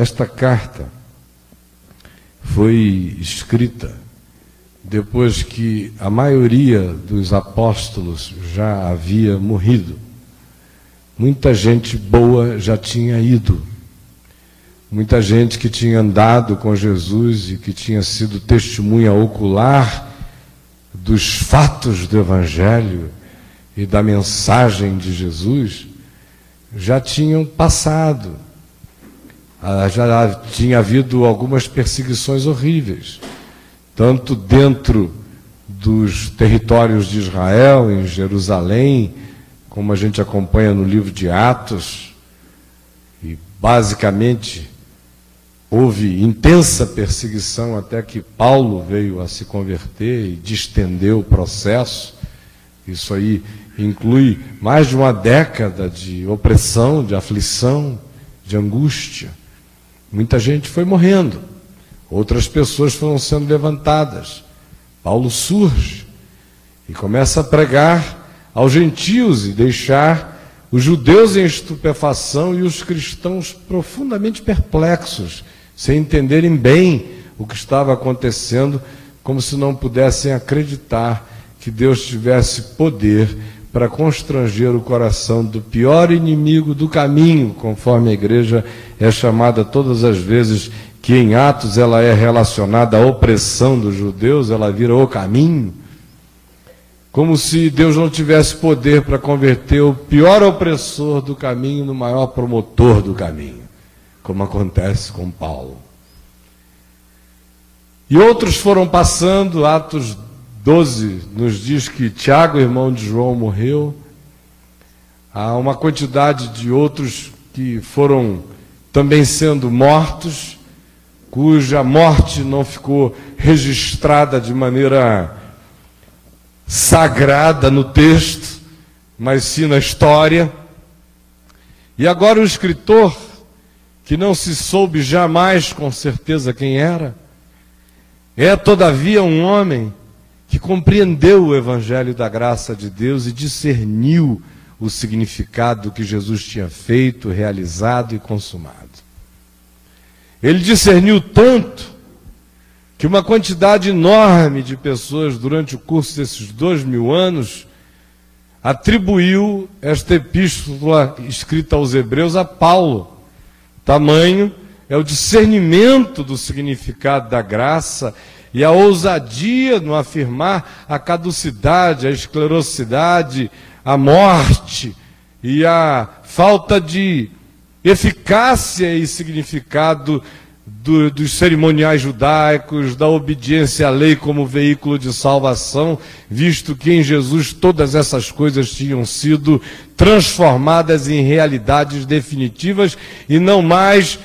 Esta carta foi escrita depois que a maioria dos apóstolos já havia morrido. Muita gente boa já tinha ido. Muita gente que tinha andado com Jesus e que tinha sido testemunha ocular dos fatos do Evangelho e da mensagem de Jesus já tinham passado. Ah, já tinha havido algumas perseguições horríveis, tanto dentro dos territórios de Israel, em Jerusalém, como a gente acompanha no livro de Atos, e basicamente houve intensa perseguição até que Paulo veio a se converter e distendeu o processo. Isso aí inclui mais de uma década de opressão, de aflição, de angústia. Muita gente foi morrendo, outras pessoas foram sendo levantadas. Paulo surge e começa a pregar aos gentios e deixar os judeus em estupefação e os cristãos profundamente perplexos, sem entenderem bem o que estava acontecendo, como se não pudessem acreditar que Deus tivesse poder para constranger o coração do pior inimigo do caminho, conforme a igreja é chamada todas as vezes que em Atos ela é relacionada à opressão dos judeus, ela vira o caminho. Como se Deus não tivesse poder para converter o pior opressor do caminho no maior promotor do caminho, como acontece com Paulo. E outros foram passando, Atos 12 nos diz que Tiago, irmão de João, morreu. Há uma quantidade de outros que foram também sendo mortos, cuja morte não ficou registrada de maneira sagrada no texto, mas sim na história. E agora o escritor, que não se soube jamais com certeza quem era, é todavia um homem compreendeu o Evangelho da graça de Deus e discerniu o significado que Jesus tinha feito, realizado e consumado. Ele discerniu tanto que uma quantidade enorme de pessoas durante o curso desses dois mil anos atribuiu esta epístola escrita aos Hebreus a Paulo. Tamanho é o discernimento do significado da graça e a ousadia no afirmar a caducidade, a esclerosidade, a morte e a falta de eficácia e significado do, dos cerimoniais judaicos, da obediência à lei como veículo de salvação, visto que em Jesus todas essas coisas tinham sido transformadas em realidades definitivas e não mais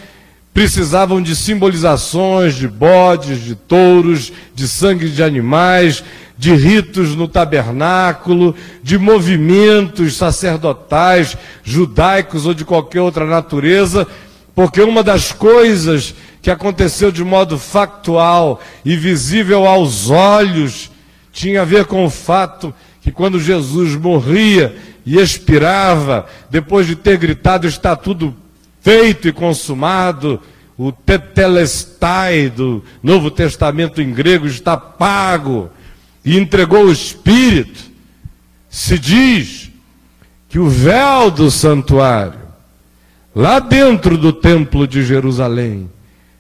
precisavam de simbolizações de bodes, de touros, de sangue de animais, de ritos no tabernáculo, de movimentos sacerdotais, judaicos ou de qualquer outra natureza, porque uma das coisas que aconteceu de modo factual e visível aos olhos tinha a ver com o fato que quando Jesus morria e expirava, depois de ter gritado está tudo feito e consumado, o tetelestai do Novo Testamento em grego está pago e entregou o Espírito, se diz que o véu do santuário, lá dentro do templo de Jerusalém,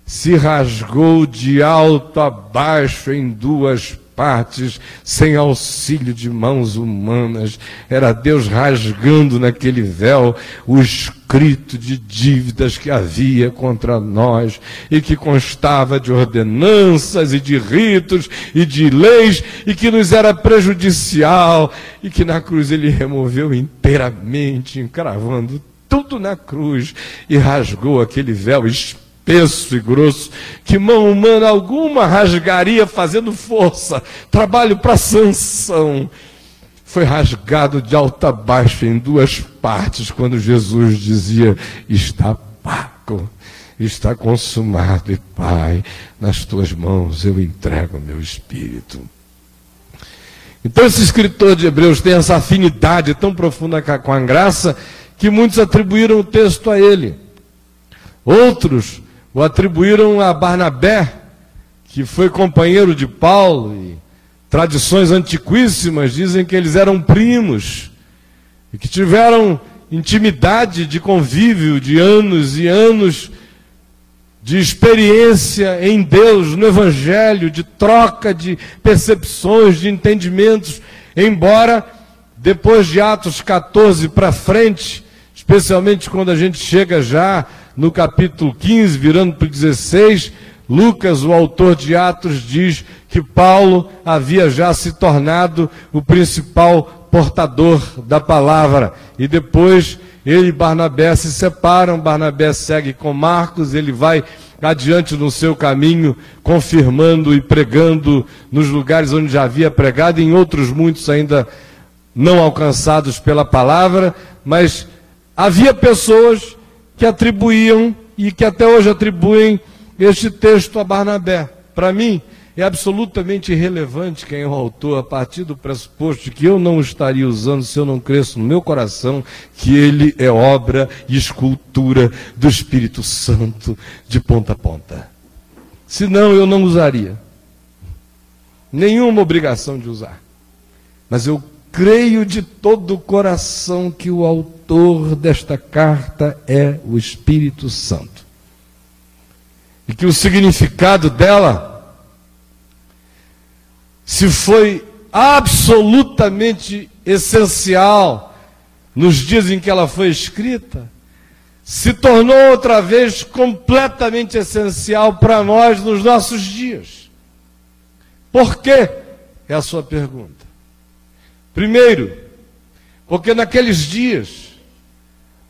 se rasgou de alto a baixo em duas partes, sem auxílio de mãos humanas. Era Deus rasgando naquele véu o escrito de dívidas que havia contra nós e que constava de ordenanças e de ritos e de leis e que nos era prejudicial e que na cruz ele removeu inteiramente, encravando tudo na cruz e rasgou aquele véu espiritual espesso e grosso, que mão humana alguma rasgaria fazendo força, trabalho para sanção. Foi rasgado de alto a baixo em duas partes, quando Jesus dizia: Está pago, está consumado, e Pai, nas tuas mãos eu entrego meu espírito. Então, esse escritor de Hebreus tem essa afinidade tão profunda com a graça que muitos atribuíram o texto a ele. Outros o atribuíram a Barnabé, que foi companheiro de Paulo, e tradições antiquíssimas dizem que eles eram primos, e que tiveram intimidade de convívio de anos e anos de experiência em Deus, no Evangelho, de troca de percepções, de entendimentos, embora depois de Atos 14 para frente, especialmente quando a gente chega já no capítulo 15, virando para o 16, Lucas, o autor de Atos, diz que Paulo havia já se tornado o principal portador da palavra. E depois ele e Barnabé se separam, Barnabé segue com Marcos, ele vai adiante no seu caminho, confirmando e pregando nos lugares onde já havia pregado, em outros muitos ainda não alcançados pela palavra, mas havia pessoas que atribuíam e que até hoje atribuem este texto a Barnabé. Para mim, é absolutamente irrelevante quem é o autor, a partir do pressuposto que eu não estaria usando se eu não cresço no meu coração que ele é obra e escultura do Espírito Santo de ponta a ponta. Senão eu não usaria. Nenhuma obrigação de usar. Mas eu creio de todo o coração que o autor desta carta é o Espírito Santo. E que o significado dela se foi absolutamente essencial nos dias em que ela foi escrita, se tornou outra vez completamente essencial para nós nos nossos dias. Por quê? É a sua pergunta. Primeiro, porque naqueles dias,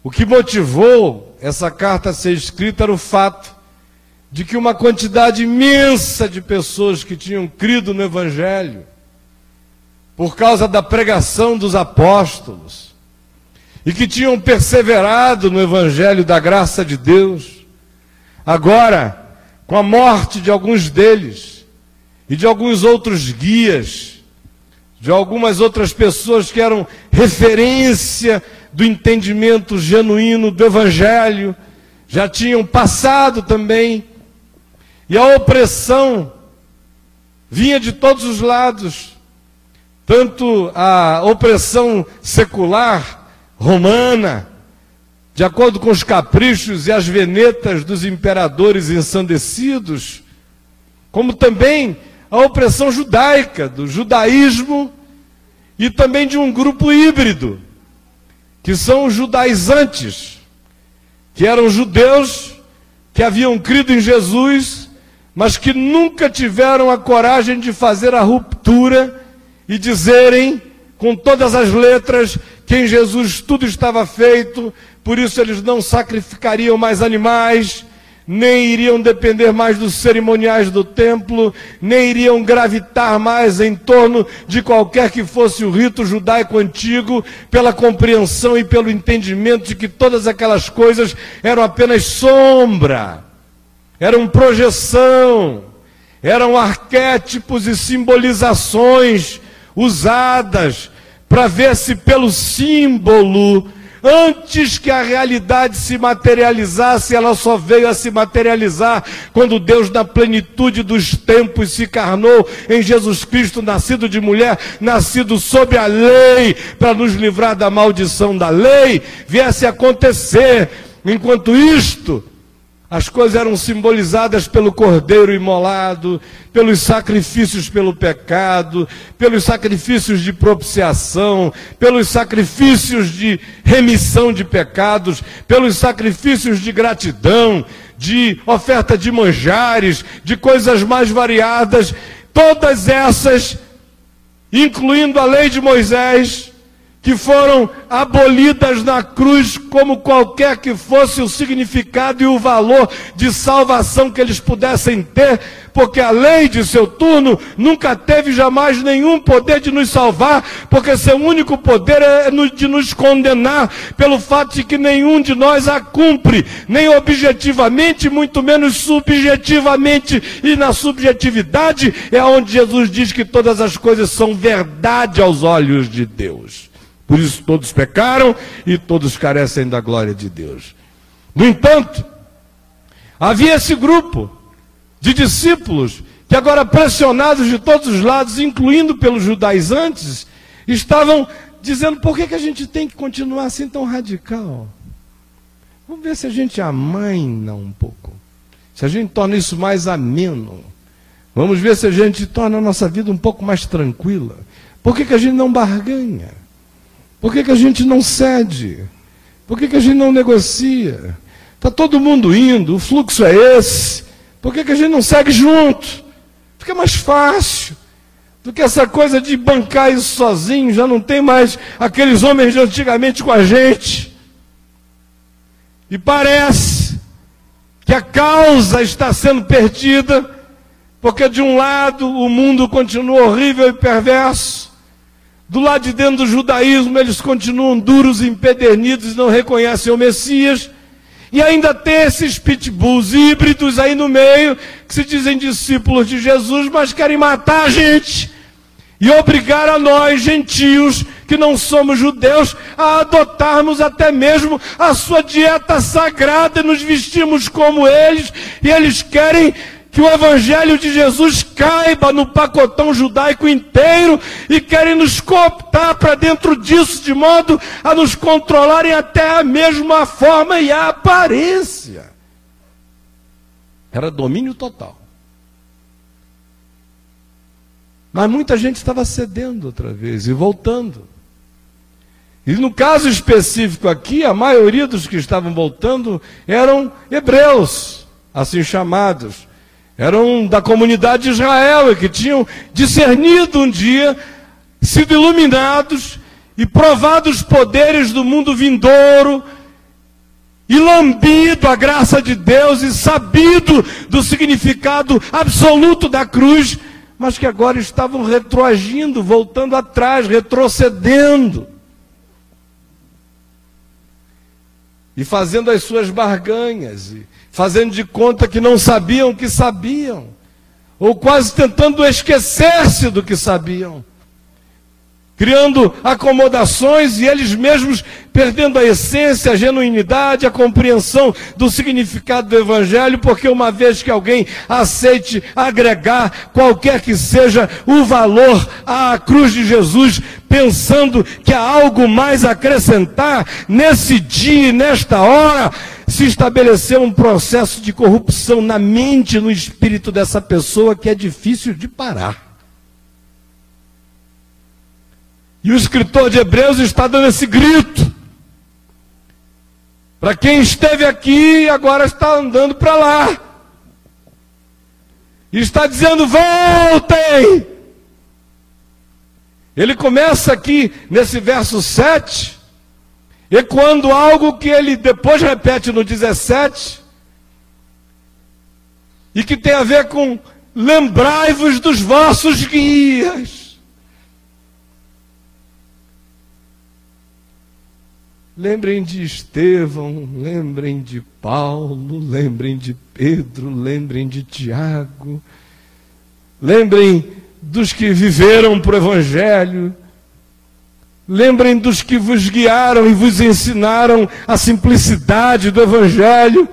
o que motivou essa carta a ser escrita era o fato de que uma quantidade imensa de pessoas que tinham crido no Evangelho, por causa da pregação dos apóstolos, e que tinham perseverado no Evangelho da graça de Deus, agora, com a morte de alguns deles e de alguns outros guias, de algumas outras pessoas que eram referência do entendimento genuíno do Evangelho, já tinham passado também e a opressão vinha de todos os lados, tanto a opressão secular romana, de acordo com os caprichos e as venetas dos imperadores ensandecidos, como também a opressão judaica, do judaísmo e também de um grupo híbrido, que são judaizantes, que eram judeus que haviam crido em Jesus mas que nunca tiveram a coragem de fazer a ruptura e dizerem com todas as letras que em Jesus tudo estava feito, por isso eles não sacrificariam mais animais, nem iriam depender mais dos cerimoniais do templo, nem iriam gravitar mais em torno de qualquer que fosse o rito judaico antigo, pela compreensão e pelo entendimento de que todas aquelas coisas eram apenas sombra eram projeção, eram arquétipos e simbolizações usadas para ver se pelo símbolo, antes que a realidade se materializasse, ela só veio a se materializar quando Deus, na plenitude dos tempos, se encarnou em Jesus Cristo, nascido de mulher, nascido sob a lei, para nos livrar da maldição da lei, viesse a acontecer. Enquanto isto, as coisas eram simbolizadas pelo cordeiro imolado, pelos sacrifícios pelo pecado, pelos sacrifícios de propiciação, pelos sacrifícios de remissão de pecados, pelos sacrifícios de gratidão, de oferta de manjares, de coisas mais variadas. Todas essas, incluindo a lei de Moisés, que foram abolidas na cruz, como qualquer que fosse o significado e o valor de salvação que eles pudessem ter, porque a lei de seu turno nunca teve jamais nenhum poder de nos salvar, porque seu único poder é de nos condenar, pelo fato de que nenhum de nós a cumpre, nem objetivamente, muito menos subjetivamente, e na subjetividade é onde Jesus diz que todas as coisas são verdade aos olhos de Deus. Por isso todos pecaram e todos carecem da glória de Deus. No entanto, Havia esse grupo de discípulos que agora pressionados de todos os lados, incluindo pelos judaizantes, estavam dizendo por que, que a gente tem que continuar assim tão radical? Vamos ver se a gente amaina um pouco. Se a gente torna isso mais ameno. Vamos ver se a gente torna a nossa vida um pouco mais tranquila. Por que, que a gente não barganha? Por que, que a gente não cede? Por que, que a gente não negocia? Está todo mundo indo, o fluxo é esse. Por que, que a gente não segue junto? Fica mais fácil do que essa coisa de bancar isso sozinho. Já não tem mais aqueles homens de antigamente com a gente. E parece que a causa está sendo perdida, porque de um lado o mundo continua horrível e perverso, do lado de dentro do judaísmo eles continuam duros empedernidos não reconhecem o Messias. E ainda tem esses pitbulls híbridos aí no meio, que se dizem discípulos de Jesus, mas querem matar a gente. E obrigar a nós, gentios, que não somos judeus, a adotarmos até mesmo a sua dieta sagrada e nos vestimos como eles. E eles querem que o Evangelho de Jesus caiba no pacotão judaico inteiro e querem nos cooptar para dentro disso, de modo a nos controlarem até a mesma forma e a aparência. Era domínio total. Mas muita gente estava cedendo outra vez e voltando. E no caso específico aqui, a maioria dos que estavam voltando eram hebreus, assim chamados eram da comunidade de Israel e que tinham discernido um dia, sido iluminados e provado os poderes do mundo vindouro, e lambido a graça de Deus e sabido do significado absoluto da cruz, mas que agora estavam retroagindo, voltando atrás, retrocedendo. E fazendo as suas barganhas. E fazendo de conta que não sabiam que sabiam, ou quase tentando esquecer-se do que sabiam, criando acomodações e eles mesmos perdendo a essência, a genuinidade, a compreensão do significado do Evangelho, porque uma vez que alguém aceite agregar qualquer que seja o valor à cruz de Jesus, pensando que há algo mais a acrescentar nesse dia e nesta hora, se estabeleceu um processo de corrupção na mente, no espírito dessa pessoa que é difícil de parar. E o escritor de Hebreus está dando esse grito. Para quem esteve aqui agora está andando para lá. E está dizendo: voltem! Ele começa aqui nesse verso 7 ecoando algo que ele depois repete no 17, e que tem a ver com lembrai-vos dos vossos guias. Lembrem de Estevão, lembrem de Paulo, lembrem de Pedro, lembrem de Tiago, lembrem dos que viveram para o Evangelho, Lembrem dos que vos guiaram e vos ensinaram a simplicidade do Evangelho,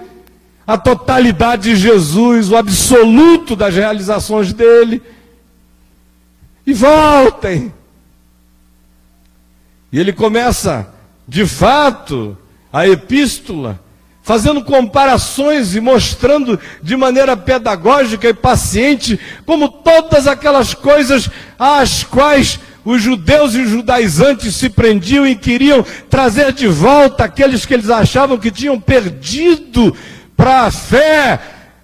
a totalidade de Jesus, o absoluto das realizações dele. E voltem. E ele começa, de fato, a epístola, fazendo comparações e mostrando de maneira pedagógica e paciente como todas aquelas coisas às quais os judeus e os judaizantes se prendiam e queriam trazer de volta aqueles que eles achavam que tinham perdido para a fé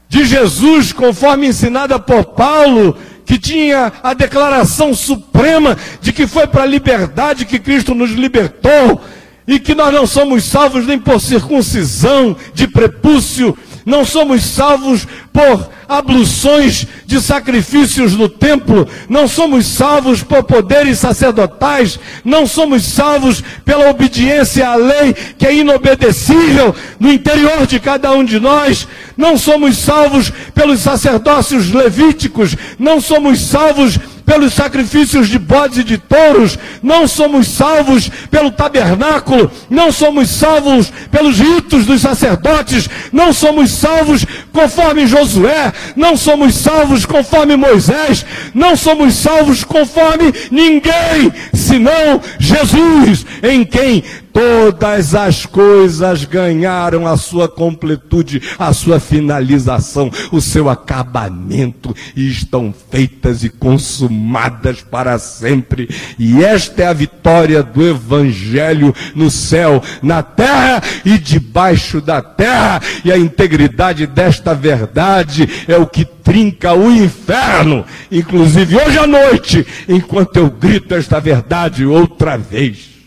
de Jesus, conforme ensinada por Paulo, que tinha a declaração suprema de que foi para a liberdade que Cristo nos libertou e que nós não somos salvos nem por circuncisão de prepúcio, não somos salvos por abluções de sacrifícios no templo, não somos salvos por poderes sacerdotais, não somos salvos pela obediência à lei que é inobedecível no interior de cada um de nós, não somos salvos pelos sacerdócios levíticos, não somos salvos pelos sacrifícios de bodes e de touros, não somos salvos pelo tabernáculo, não somos salvos pelos ritos dos sacerdotes, não somos salvos conforme Josué, não somos salvos conforme Moisés, não somos salvos conforme ninguém, senão Jesus, em quem todas as coisas ganharam a sua completude, a sua finalização, o seu acabamento e estão feitas e consumadas para sempre. E esta é a vitória do Evangelho no céu, na terra e debaixo da terra. E a integridade desta verdade é o que trinca o inferno, inclusive hoje à noite, enquanto eu grito esta verdade outra vez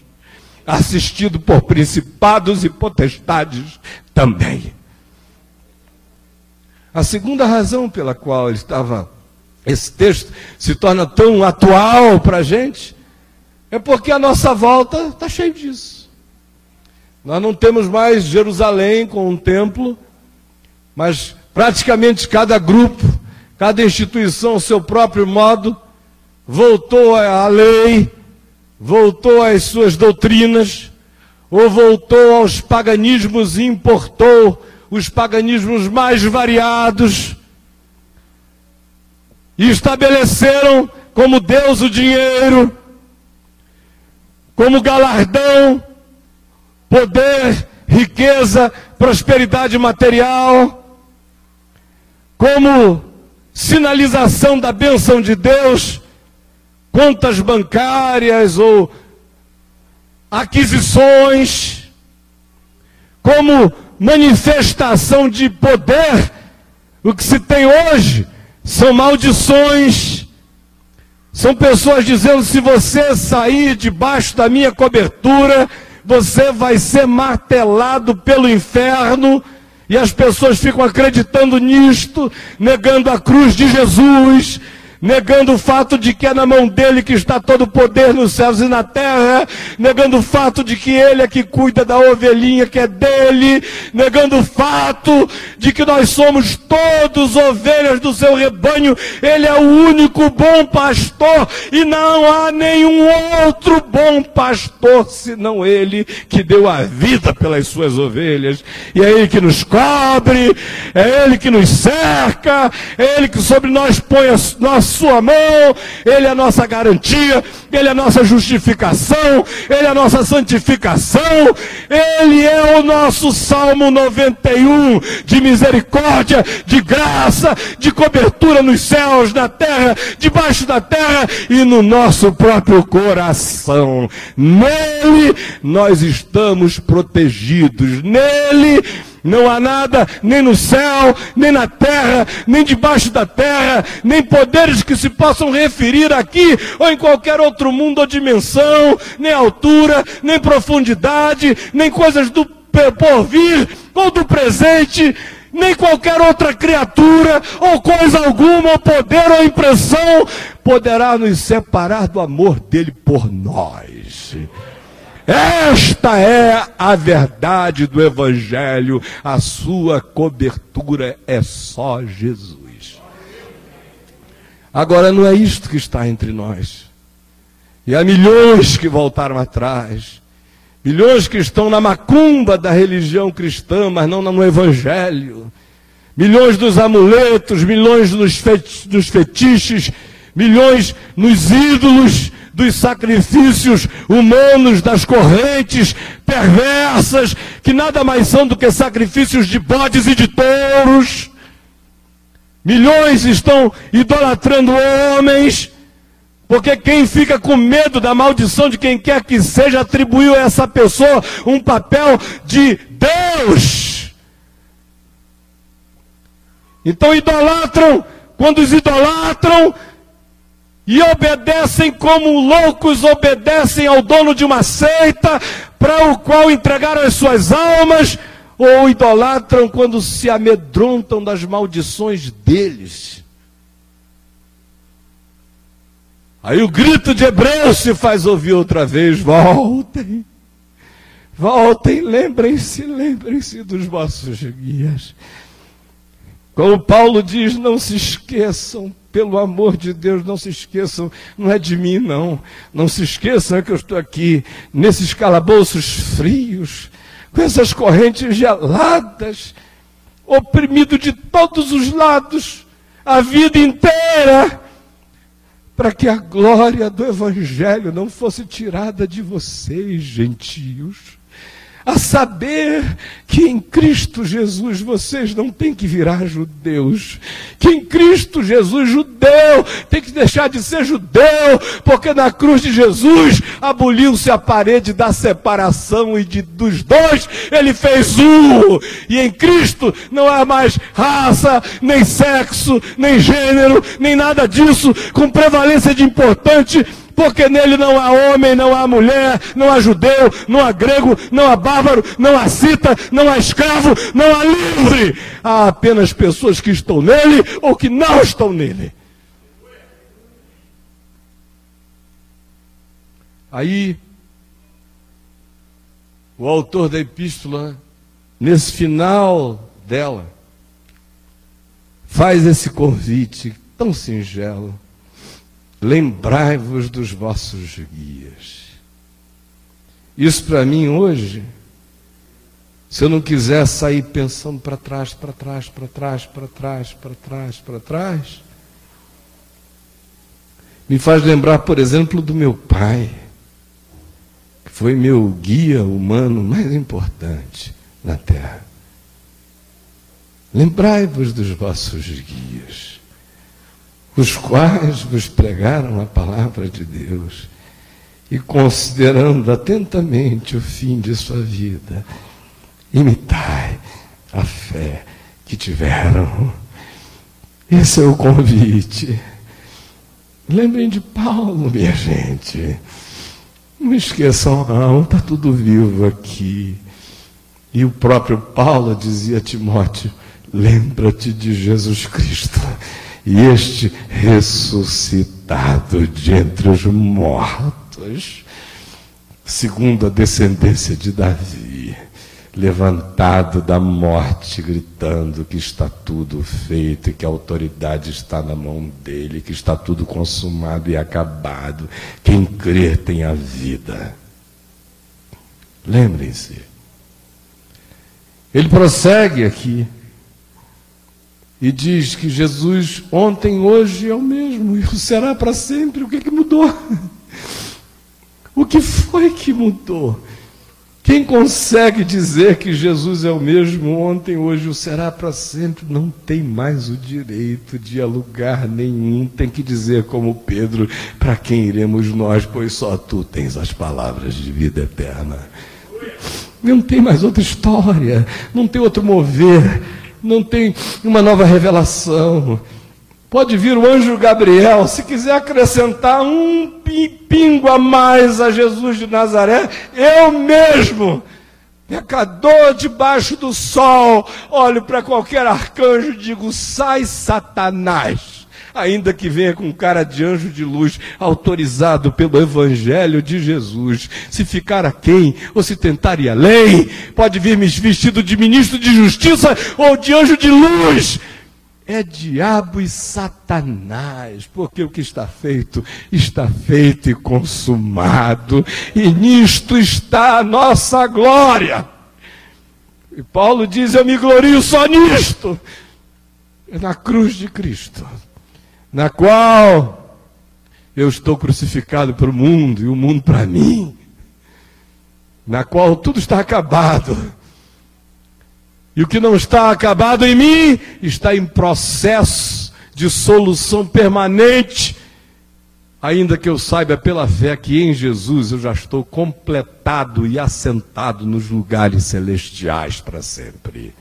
assistido por principados e potestades também. A segunda razão pela qual ele estava, esse texto se torna tão atual para a gente, é porque a nossa volta está cheia disso. Nós não temos mais Jerusalém com um templo, mas praticamente cada grupo, cada instituição, seu próprio modo, voltou à lei, voltou às suas doutrinas, ou voltou aos paganismos e importou os paganismos mais variados, e estabeleceram como Deus o dinheiro, como galardão, poder, riqueza, prosperidade material, como sinalização da bênção de Deus, contas bancárias ou aquisições, como manifestação de poder, o que se tem hoje são maldições. São pessoas dizendo: se você sair debaixo da minha cobertura, você vai ser martelado pelo inferno. E as pessoas ficam acreditando nisto, negando a cruz de Jesus, negando o fato de que é na mão dele que está todo o poder nos céus e na terra, negando o fato de que ele é que cuida da ovelhinha que é dele, negando o fato de que nós somos todos ovelhas do seu rebanho, ele é o único bom pastor e não há nenhum outro bom pastor senão ele que deu a vida pelas suas ovelhas, e é ele que nos cobre, é ele que nos cerca, é ele que sobre nós põe a nossa sua mão, Ele é a nossa garantia, Ele é a nossa justificação, Ele é a nossa santificação, Ele é o nosso Salmo 91 de misericórdia, de graça, de cobertura nos céus, na terra, debaixo da terra e no nosso próprio coração. Nele nós estamos protegidos, nele não há nada, nem no céu, nem na terra, nem debaixo da terra, nem poderes que se possam referir aqui ou em qualquer outro mundo ou dimensão, nem altura, nem profundidade, nem coisas do porvir ou do presente, nem qualquer outra criatura ou coisa alguma, ou poder ou impressão poderá nos separar do amor dele por nós. Esta é a verdade do Evangelho, a sua cobertura é só Jesus. Agora não é isto que está entre nós. E há milhões que voltaram atrás, milhões que estão na macumba da religião cristã, mas não no Evangelho. Milhões dos amuletos, milhões dos fetiches, milhões nos ídolos, dos sacrifícios humanos, das correntes perversas, que nada mais são do que sacrifícios de bodes e de touros. Milhões estão idolatrando homens, porque quem fica com medo da maldição de quem quer que seja atribuiu a essa pessoa um papel de Deus. Então idolatram, quando os idolatram, e obedecem como loucos obedecem ao dono de uma seita, para o qual entregaram as suas almas, ou idolatram quando se amedrontam das maldições deles. Aí o grito de Hebreus se faz ouvir outra vez: voltem, voltem, lembrem-se, lembrem-se dos vossos guias. Como Paulo diz, não se esqueçam, pelo amor de Deus, não se esqueçam, não é de mim, não. Não se esqueçam que eu estou aqui, nesses calabouços frios, com essas correntes geladas, oprimido de todos os lados, a vida inteira, para que a glória do Evangelho não fosse tirada de vocês, gentios a saber que em Cristo Jesus vocês não têm que virar judeus, que em Cristo Jesus judeu tem que deixar de ser judeu, porque na cruz de Jesus aboliu-se a parede da separação e de, dos dois ele fez um, e em Cristo não há mais raça, nem sexo, nem gênero, nem nada disso, com prevalência de importante porque nele não há homem, não há mulher, não há judeu, não há grego, não há bárbaro, não há cita, não há escravo, não há livre. Há apenas pessoas que estão nele ou que não estão nele. Aí, o autor da epístola, nesse final dela, faz esse convite tão singelo lembrai-vos dos vossos guias. Isso para mim hoje, se eu não quiser sair pensando para trás, para trás, para trás, para trás, para trás, para trás, me faz lembrar, por exemplo, do meu pai, que foi meu guia humano mais importante na terra. Lembrai-vos dos vossos guias os quais vos pregaram a palavra de Deus e considerando atentamente o fim de sua vida, imitai a fé que tiveram. Esse é o convite. Lembrem de Paulo, minha gente. Não esqueçam, não, está tudo vivo aqui. E o próprio Paulo dizia a Timóteo: lembra-te de Jesus Cristo e este ressuscitado de entre os mortos, segundo a descendência de Davi, levantado da morte, gritando que está tudo feito e que a autoridade está na mão dele, que está tudo consumado e acabado. Quem crer tem a vida. Lembrem-se. Ele prossegue aqui e diz que Jesus ontem, hoje é o mesmo e será para sempre. O que, que mudou? O que foi que mudou? Quem consegue dizer que Jesus é o mesmo ontem, hoje o será para sempre, não tem mais o direito de alugar nenhum. Tem que dizer, como Pedro, para quem iremos nós, pois só tu tens as palavras de vida eterna. Não tem mais outra história, não tem outro mover não tem uma nova revelação. Pode vir o anjo Gabriel, se quiser acrescentar um pingo a mais a Jesus de Nazaré, eu mesmo, pecador debaixo do sol, olho para qualquer arcanjo e digo: sai, Satanás ainda que venha com cara de anjo de luz, autorizado pelo Evangelho de Jesus. Se ficar aquém, ou se tentar ir além, pode vir vestido de ministro de justiça ou de anjo de luz. É diabo e Satanás, porque o que está feito, está feito e consumado, e nisto está a nossa glória. E Paulo diz: Eu me glorio só nisto, na cruz de Cristo na qual eu estou crucificado para o mundo e o mundo para mim, na qual tudo está acabado. E o que não está acabado em mim está em processo de solução permanente, ainda que eu saiba pela fé que em Jesus eu já estou completado e assentado nos lugares celestiais para sempre.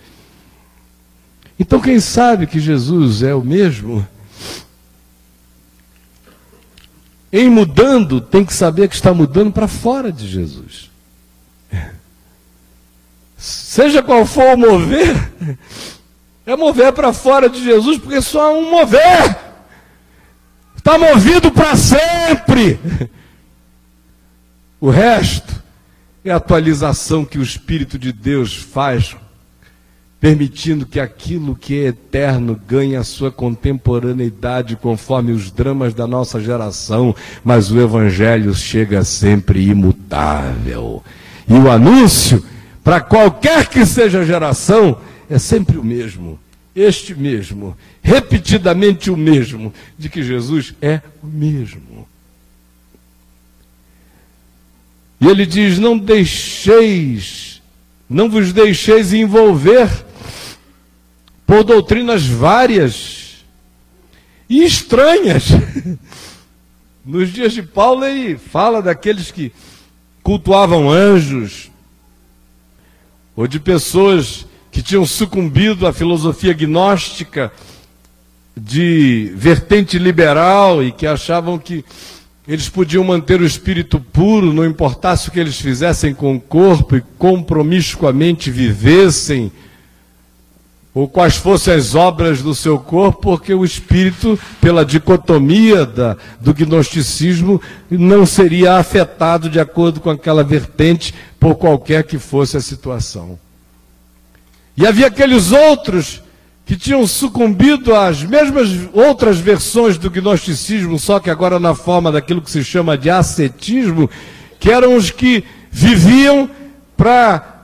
Então, quem sabe que Jesus é o mesmo? Em mudando, tem que saber que está mudando para fora de Jesus. Seja qual for o mover, é mover para fora de Jesus, porque só um mover. Está movido para sempre. O resto é a atualização que o Espírito de Deus faz permitindo que aquilo que é eterno ganhe a sua contemporaneidade conforme os dramas da nossa geração, mas o Evangelho chega sempre imutável. E o anúncio, para qualquer que seja a geração, é sempre o mesmo. Este mesmo, repetidamente o mesmo, de que Jesus é o mesmo. E ele diz: Não deixeis, não vos deixeis envolver por doutrinas várias e estranhas. Nos dias de Paulo, ele fala daqueles que cultuavam anjos, ou de pessoas que tinham sucumbido à filosofia gnóstica de vertente liberal e que achavam que eles podiam manter o espírito puro, não importasse o que eles fizessem com o corpo e compromiscuamente vivessem ou quais fossem as obras do seu corpo, porque o espírito, pela dicotomia da, do gnosticismo, não seria afetado de acordo com aquela vertente, por qualquer que fosse a situação. E havia aqueles outros que tinham sucumbido às mesmas outras versões do gnosticismo, só que agora na forma daquilo que se chama de ascetismo, que eram os que viviam para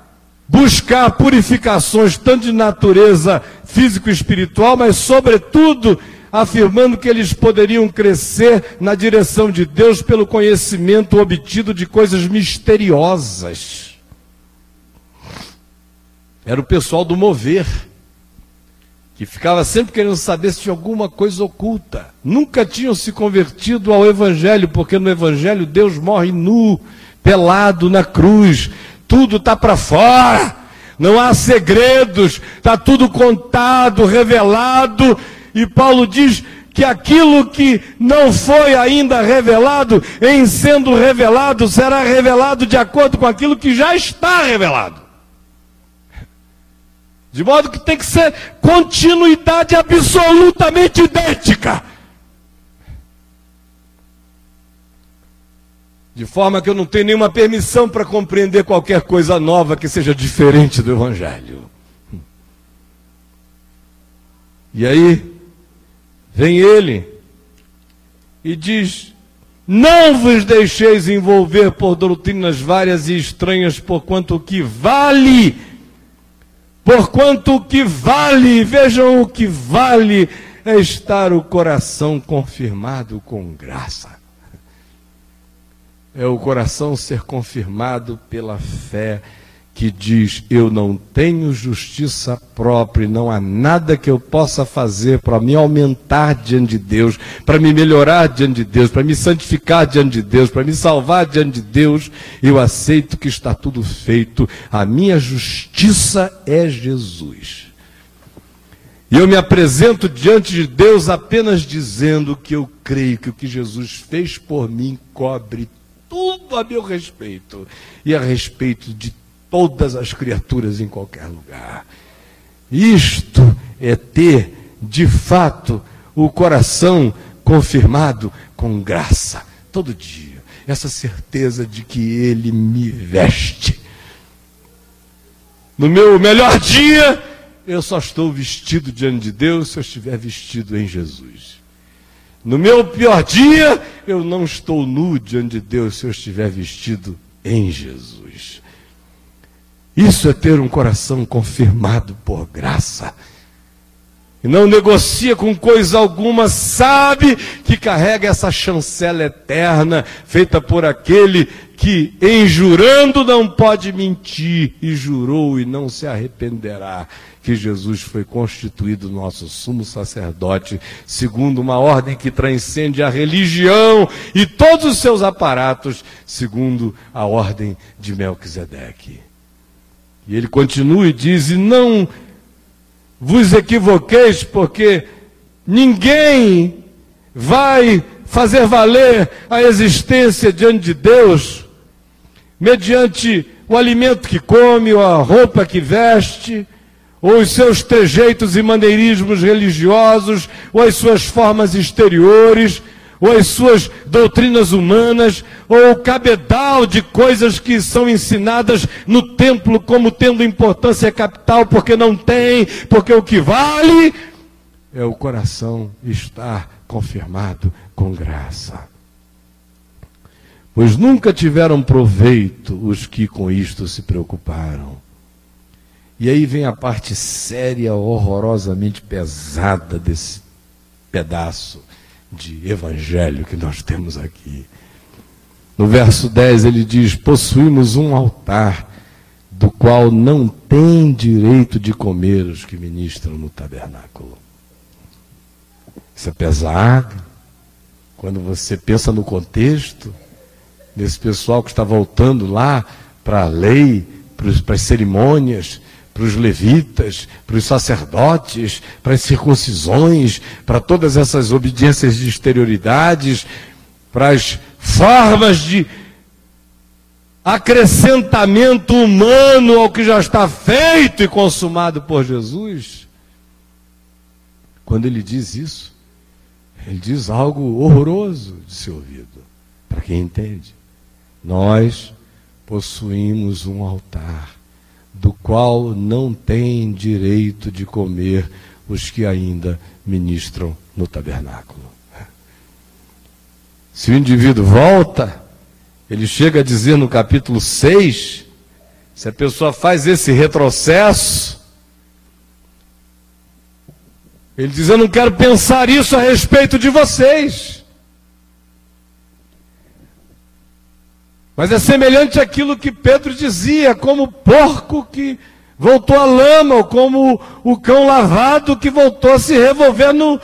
buscar purificações tanto de natureza físico-espiritual, mas sobretudo afirmando que eles poderiam crescer na direção de Deus pelo conhecimento obtido de coisas misteriosas. Era o pessoal do mover, que ficava sempre querendo saber se tinha alguma coisa oculta. Nunca tinham se convertido ao Evangelho, porque no Evangelho Deus morre nu, pelado na cruz, tudo está para fora, não há segredos, está tudo contado, revelado, e Paulo diz que aquilo que não foi ainda revelado, em sendo revelado, será revelado de acordo com aquilo que já está revelado. De modo que tem que ser continuidade absolutamente idêntica. De forma que eu não tenho nenhuma permissão para compreender qualquer coisa nova que seja diferente do Evangelho. E aí, vem ele e diz: Não vos deixeis envolver por doutrinas várias e estranhas, por quanto que vale, por quanto que vale, vejam o que vale é estar o coração confirmado com graça é o coração ser confirmado pela fé que diz: Eu não tenho justiça própria, não há nada que eu possa fazer para me aumentar diante de Deus, para me melhorar diante de Deus, para me santificar diante de Deus, para me salvar diante de Deus. Eu aceito que está tudo feito, a minha justiça é Jesus. E eu me apresento diante de Deus apenas dizendo que eu creio que o que Jesus fez por mim cobre tudo a meu respeito e a respeito de todas as criaturas em qualquer lugar. Isto é ter, de fato, o coração confirmado com graça, todo dia. Essa certeza de que Ele me veste. No meu melhor dia, eu só estou vestido diante de Deus se eu estiver vestido em Jesus. No meu pior dia, eu não estou nu diante de Deus se eu estiver vestido em Jesus. Isso é ter um coração confirmado por graça. E não negocia com coisa alguma, sabe que carrega essa chancela eterna feita por aquele que, em jurando, não pode mentir, e jurou e não se arrependerá que Jesus foi constituído nosso sumo sacerdote, segundo uma ordem que transcende a religião e todos os seus aparatos, segundo a ordem de Melquisedeque. E ele continua e diz: e não vos equivoqueis, porque ninguém vai fazer valer a existência diante de Deus mediante o alimento que come, ou a roupa que veste, ou os seus trejeitos e maneirismos religiosos, ou as suas formas exteriores, ou as suas doutrinas humanas, ou o cabedal de coisas que são ensinadas no templo como tendo importância capital, porque não tem, porque o que vale é o coração estar confirmado com graça. Pois nunca tiveram proveito os que com isto se preocuparam. E aí vem a parte séria, horrorosamente pesada desse pedaço de evangelho que nós temos aqui. No verso 10 ele diz: Possuímos um altar, do qual não tem direito de comer os que ministram no tabernáculo. Isso é pesado. Quando você pensa no contexto, desse pessoal que está voltando lá para a lei, para as cerimônias, para os levitas, para os sacerdotes, para as circuncisões, para todas essas obediências de exterioridades, para as formas de acrescentamento humano ao que já está feito e consumado por Jesus. Quando ele diz isso, ele diz algo horroroso de ser ouvido, para quem entende. Nós possuímos um altar do qual não têm direito de comer os que ainda ministram no tabernáculo. Se o indivíduo volta, ele chega a dizer no capítulo 6, se a pessoa faz esse retrocesso, ele diz: Eu não quero pensar isso a respeito de vocês. Mas é semelhante àquilo que Pedro dizia, como o porco que voltou à lama, ou como o cão lavado que voltou a se revolver no,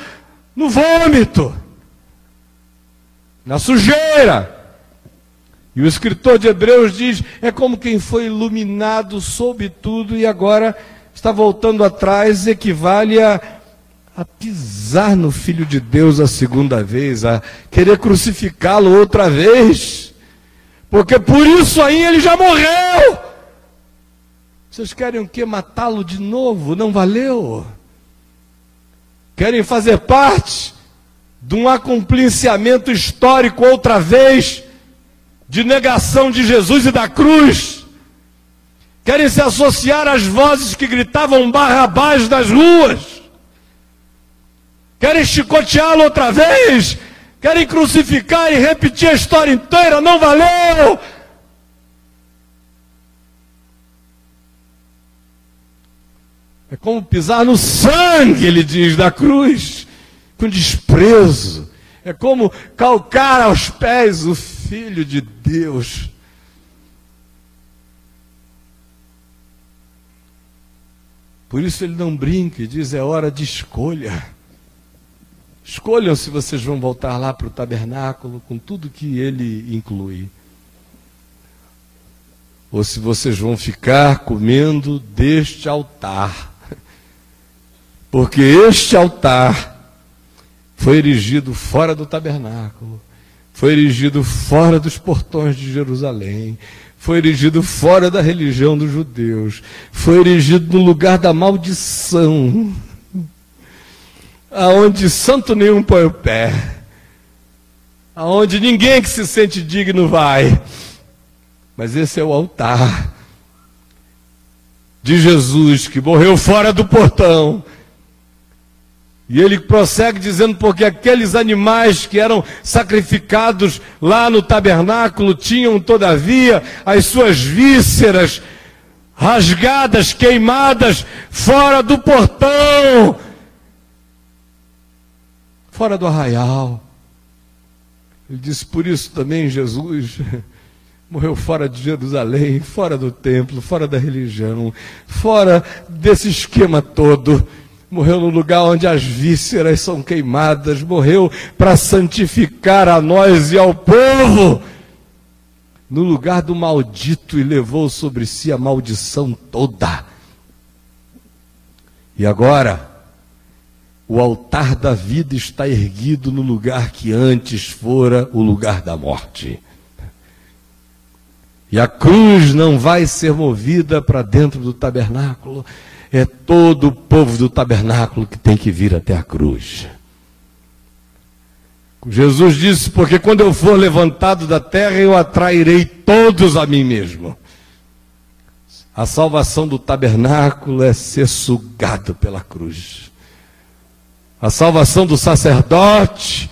no vômito, na sujeira. E o escritor de Hebreus diz: é como quem foi iluminado, soube tudo e agora está voltando atrás, equivale a, a pisar no Filho de Deus a segunda vez, a querer crucificá-lo outra vez. Porque por isso aí ele já morreu. Vocês querem o que? Matá-lo de novo? Não valeu. Querem fazer parte de um acompliciamento histórico outra vez, de negação de Jesus e da cruz. Querem se associar às vozes que gritavam Barrabás nas ruas. Querem chicoteá-lo outra vez Querem crucificar e repetir a história inteira, não valeu! É como pisar no sangue, ele diz, da cruz, com desprezo. É como calcar aos pés o Filho de Deus. Por isso ele não brinca e diz: é hora de escolha. Escolham se vocês vão voltar lá para o tabernáculo com tudo que ele inclui. Ou se vocês vão ficar comendo deste altar. Porque este altar foi erigido fora do tabernáculo, foi erigido fora dos portões de Jerusalém, foi erigido fora da religião dos judeus, foi erigido no lugar da maldição aonde santo nenhum põe o pé, aonde ninguém que se sente digno vai. Mas esse é o altar de Jesus que morreu fora do portão. E ele prossegue dizendo: porque aqueles animais que eram sacrificados lá no tabernáculo tinham, todavia, as suas vísceras rasgadas, queimadas, fora do portão fora do arraial. Ele disse: por isso também Jesus morreu fora de Jerusalém, fora do templo, fora da religião, fora desse esquema todo. Morreu no lugar onde as vísceras são queimadas, morreu para santificar a nós e ao povo, no lugar do maldito e levou sobre si a maldição toda. E agora, o altar da vida está erguido no lugar que antes fora o lugar da morte. E a cruz não vai ser movida para dentro do tabernáculo, é todo o povo do tabernáculo que tem que vir até a cruz. Jesus disse: Porque quando eu for levantado da terra, eu atrairei todos a mim mesmo. A salvação do tabernáculo é ser sugado pela cruz. A salvação do sacerdote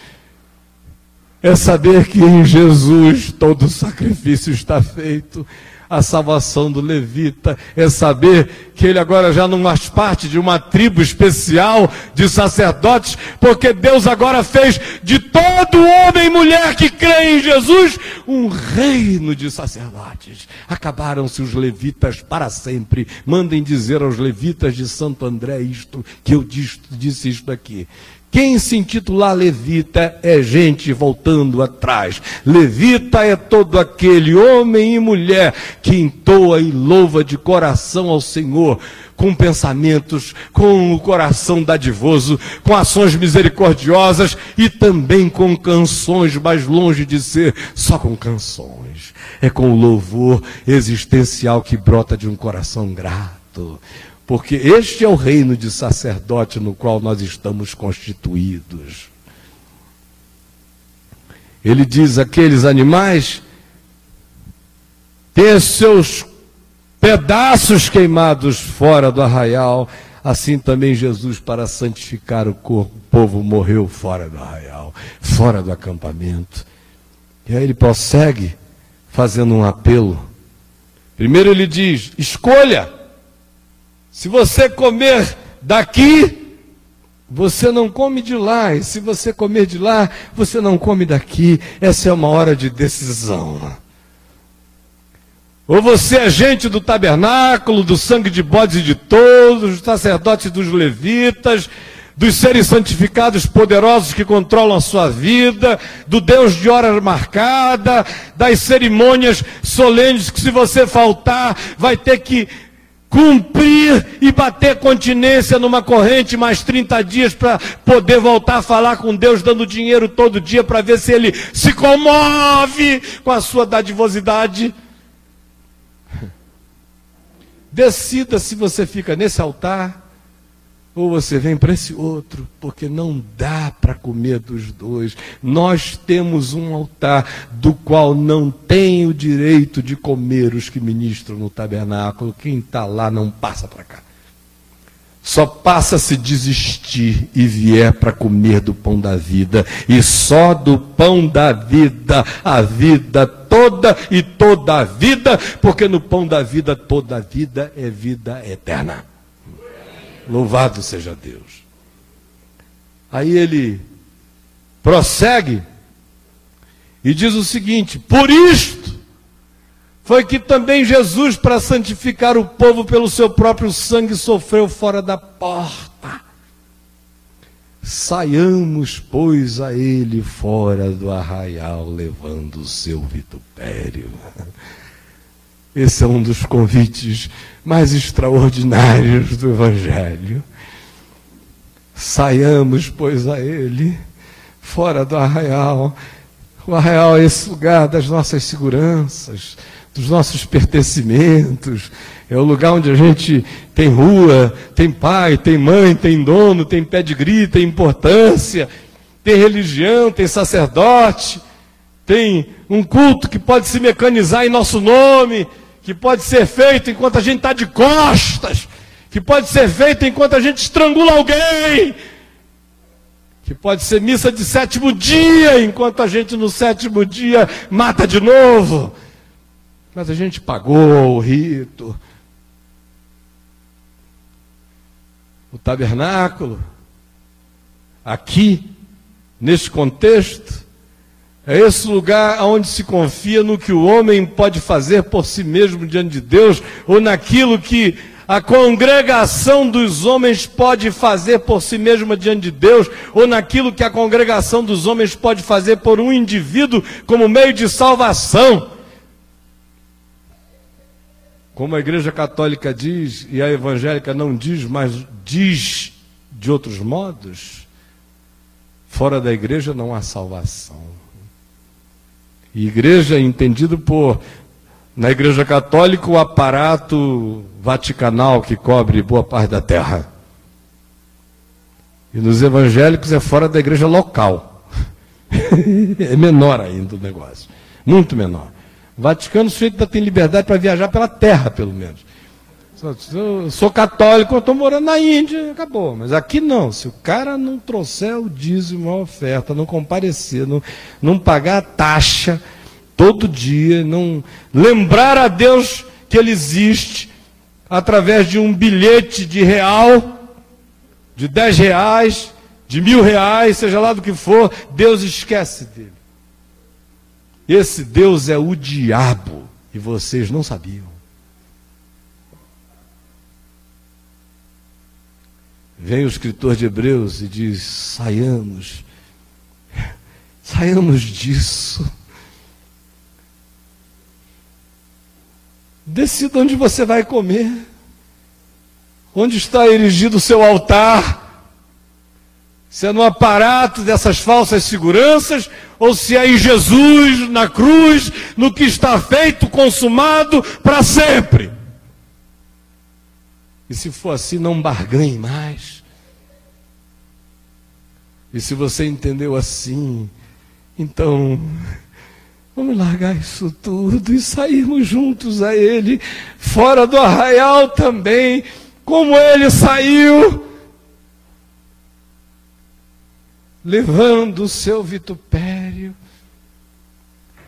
é saber que em Jesus todo sacrifício está feito a salvação do levita, é saber que ele agora já não faz parte de uma tribo especial de sacerdotes, porque Deus agora fez de todo homem e mulher que crê em Jesus um reino de sacerdotes. Acabaram-se os levitas para sempre. Mandem dizer aos levitas de Santo André isto, que eu disse isto aqui quem se intitular levita é gente voltando atrás. Levita é todo aquele homem e mulher que entoa e louva de coração ao Senhor, com pensamentos, com o coração dadivoso, com ações misericordiosas e também com canções, mais longe de ser só com canções. É com o louvor existencial que brota de um coração grato porque este é o reino de sacerdote no qual nós estamos constituídos. Ele diz: aqueles animais têm seus pedaços queimados fora do arraial, assim também Jesus, para santificar o corpo, o povo morreu fora do arraial, fora do acampamento. E aí ele prossegue fazendo um apelo. Primeiro ele diz: escolha. Se você comer daqui, você não come de lá. E se você comer de lá, você não come daqui. Essa é uma hora de decisão. Ou você é gente do tabernáculo, do sangue de bodes e de todos, dos sacerdotes dos levitas, dos seres santificados poderosos que controlam a sua vida, do Deus de hora marcada, das cerimônias solenes que se você faltar, vai ter que cumprir e bater continência numa corrente mais 30 dias para poder voltar a falar com Deus, dando dinheiro todo dia para ver se ele se comove com a sua dadivosidade. Decida se você fica nesse altar ou você vem para esse outro, porque não dá para comer dos dois. Nós temos um altar do qual não tem o direito de comer os que ministram no tabernáculo. Quem está lá não passa para cá. Só passa se desistir e vier para comer do pão da vida. E só do pão da vida, a vida toda e toda a vida, porque no pão da vida toda a vida é vida eterna. Louvado seja Deus. Aí ele prossegue e diz o seguinte: Por isto foi que também Jesus, para santificar o povo pelo seu próprio sangue, sofreu fora da porta. Saiamos, pois, a ele fora do arraial, levando o seu vitupério. Esse é um dos convites mais extraordinários do Evangelho. Saiamos, pois, a Ele, fora do arraial. O arraial é esse lugar das nossas seguranças, dos nossos pertencimentos. É o lugar onde a gente tem rua, tem pai, tem mãe, tem dono, tem pedigree, tem importância, tem religião, tem sacerdote, tem um culto que pode se mecanizar em nosso nome que pode ser feito enquanto a gente está de costas, que pode ser feito enquanto a gente estrangula alguém, que pode ser missa de sétimo dia, enquanto a gente no sétimo dia mata de novo. Mas a gente pagou o rito. O tabernáculo, aqui, neste contexto, é esse lugar onde se confia no que o homem pode fazer por si mesmo diante de Deus, ou naquilo que a congregação dos homens pode fazer por si mesma diante de Deus, ou naquilo que a congregação dos homens pode fazer por um indivíduo como meio de salvação. Como a Igreja Católica diz, e a evangélica não diz, mas diz de outros modos, fora da igreja não há salvação. Igreja entendido por, na igreja católica, o aparato vaticanal que cobre boa parte da terra. E nos evangélicos é fora da igreja local. é menor ainda o negócio. Muito menor. O Vaticano, o sujeito ainda tem liberdade para viajar pela terra, pelo menos. Eu sou católico, eu estou morando na Índia, acabou. Mas aqui não. Se o cara não trouxer o dízimo, a oferta, não comparecer, não, não pagar a taxa todo dia, não lembrar a Deus que Ele existe através de um bilhete de real, de dez reais, de mil reais, seja lá do que for, Deus esquece dele. Esse Deus é o diabo e vocês não sabiam. Vem o escritor de Hebreus e diz: saiamos, saiamos disso. Decida onde você vai comer, onde está erigido o seu altar. Se é no aparato dessas falsas seguranças, ou se é em Jesus, na cruz, no que está feito, consumado para sempre. E se for assim, não barganhe mais. E se você entendeu assim, então vamos largar isso tudo e sairmos juntos a Ele, fora do arraial também, como Ele saiu, levando o seu vitupério,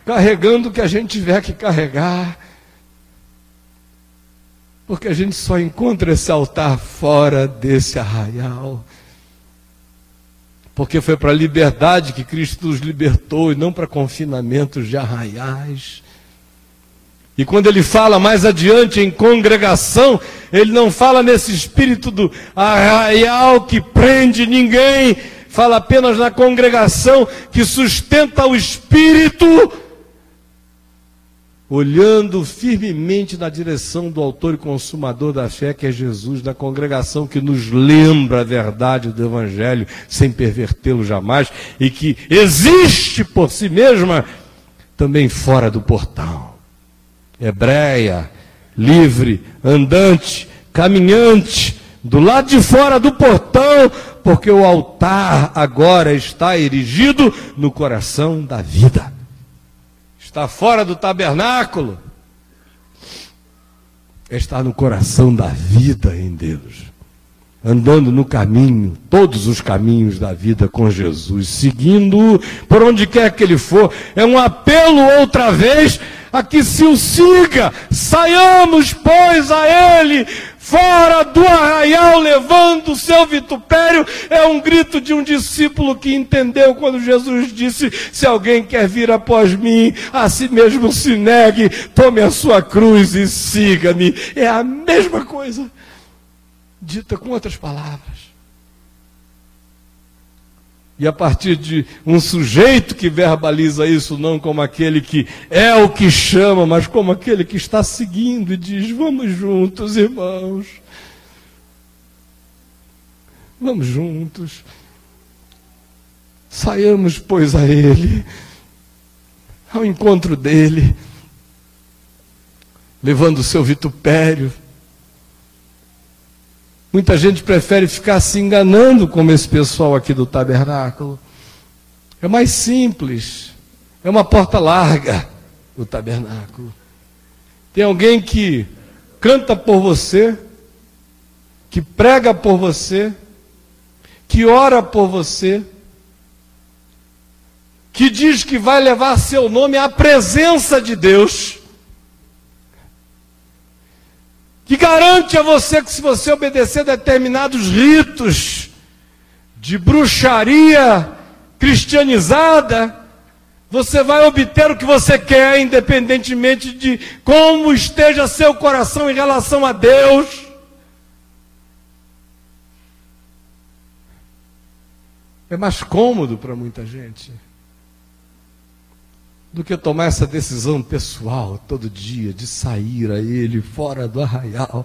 carregando o que a gente tiver que carregar porque a gente só encontra esse altar fora desse arraial. Porque foi para a liberdade que Cristo nos libertou e não para confinamentos de arraiais. E quando ele fala mais adiante em congregação, ele não fala nesse espírito do arraial que prende ninguém, fala apenas na congregação que sustenta o espírito olhando firmemente na direção do autor e consumador da fé, que é Jesus, da congregação que nos lembra a verdade do Evangelho, sem pervertê-lo jamais, e que existe por si mesma também fora do portal. Hebreia, livre, andante, caminhante, do lado de fora do portão, porque o altar agora está erigido no coração da vida está fora do tabernáculo, está no coração da vida em Deus, andando no caminho, todos os caminhos da vida com Jesus, seguindo por onde quer que ele for. É um apelo outra vez a que se o siga, saiamos, pois, a ele, fora do arraial, levando o seu vitupério, é um grito de um discípulo que entendeu quando Jesus disse: Se alguém quer vir após mim, a si mesmo se negue, tome a sua cruz e siga-me. É a mesma coisa, dita com outras palavras. E a partir de um sujeito que verbaliza isso, não como aquele que é o que chama, mas como aquele que está seguindo e diz: Vamos juntos, irmãos. Vamos juntos. Saiamos, pois, a Ele, ao encontro dEle, levando o seu vitupério, Muita gente prefere ficar se enganando como esse pessoal aqui do tabernáculo. É mais simples. É uma porta larga o tabernáculo. Tem alguém que canta por você, que prega por você, que ora por você, que diz que vai levar seu nome à presença de Deus. Que garante a você que se você obedecer determinados ritos de bruxaria cristianizada, você vai obter o que você quer, independentemente de como esteja seu coração em relação a Deus. É mais cômodo para muita gente do que tomar essa decisão pessoal todo dia de sair a ele fora do arraial.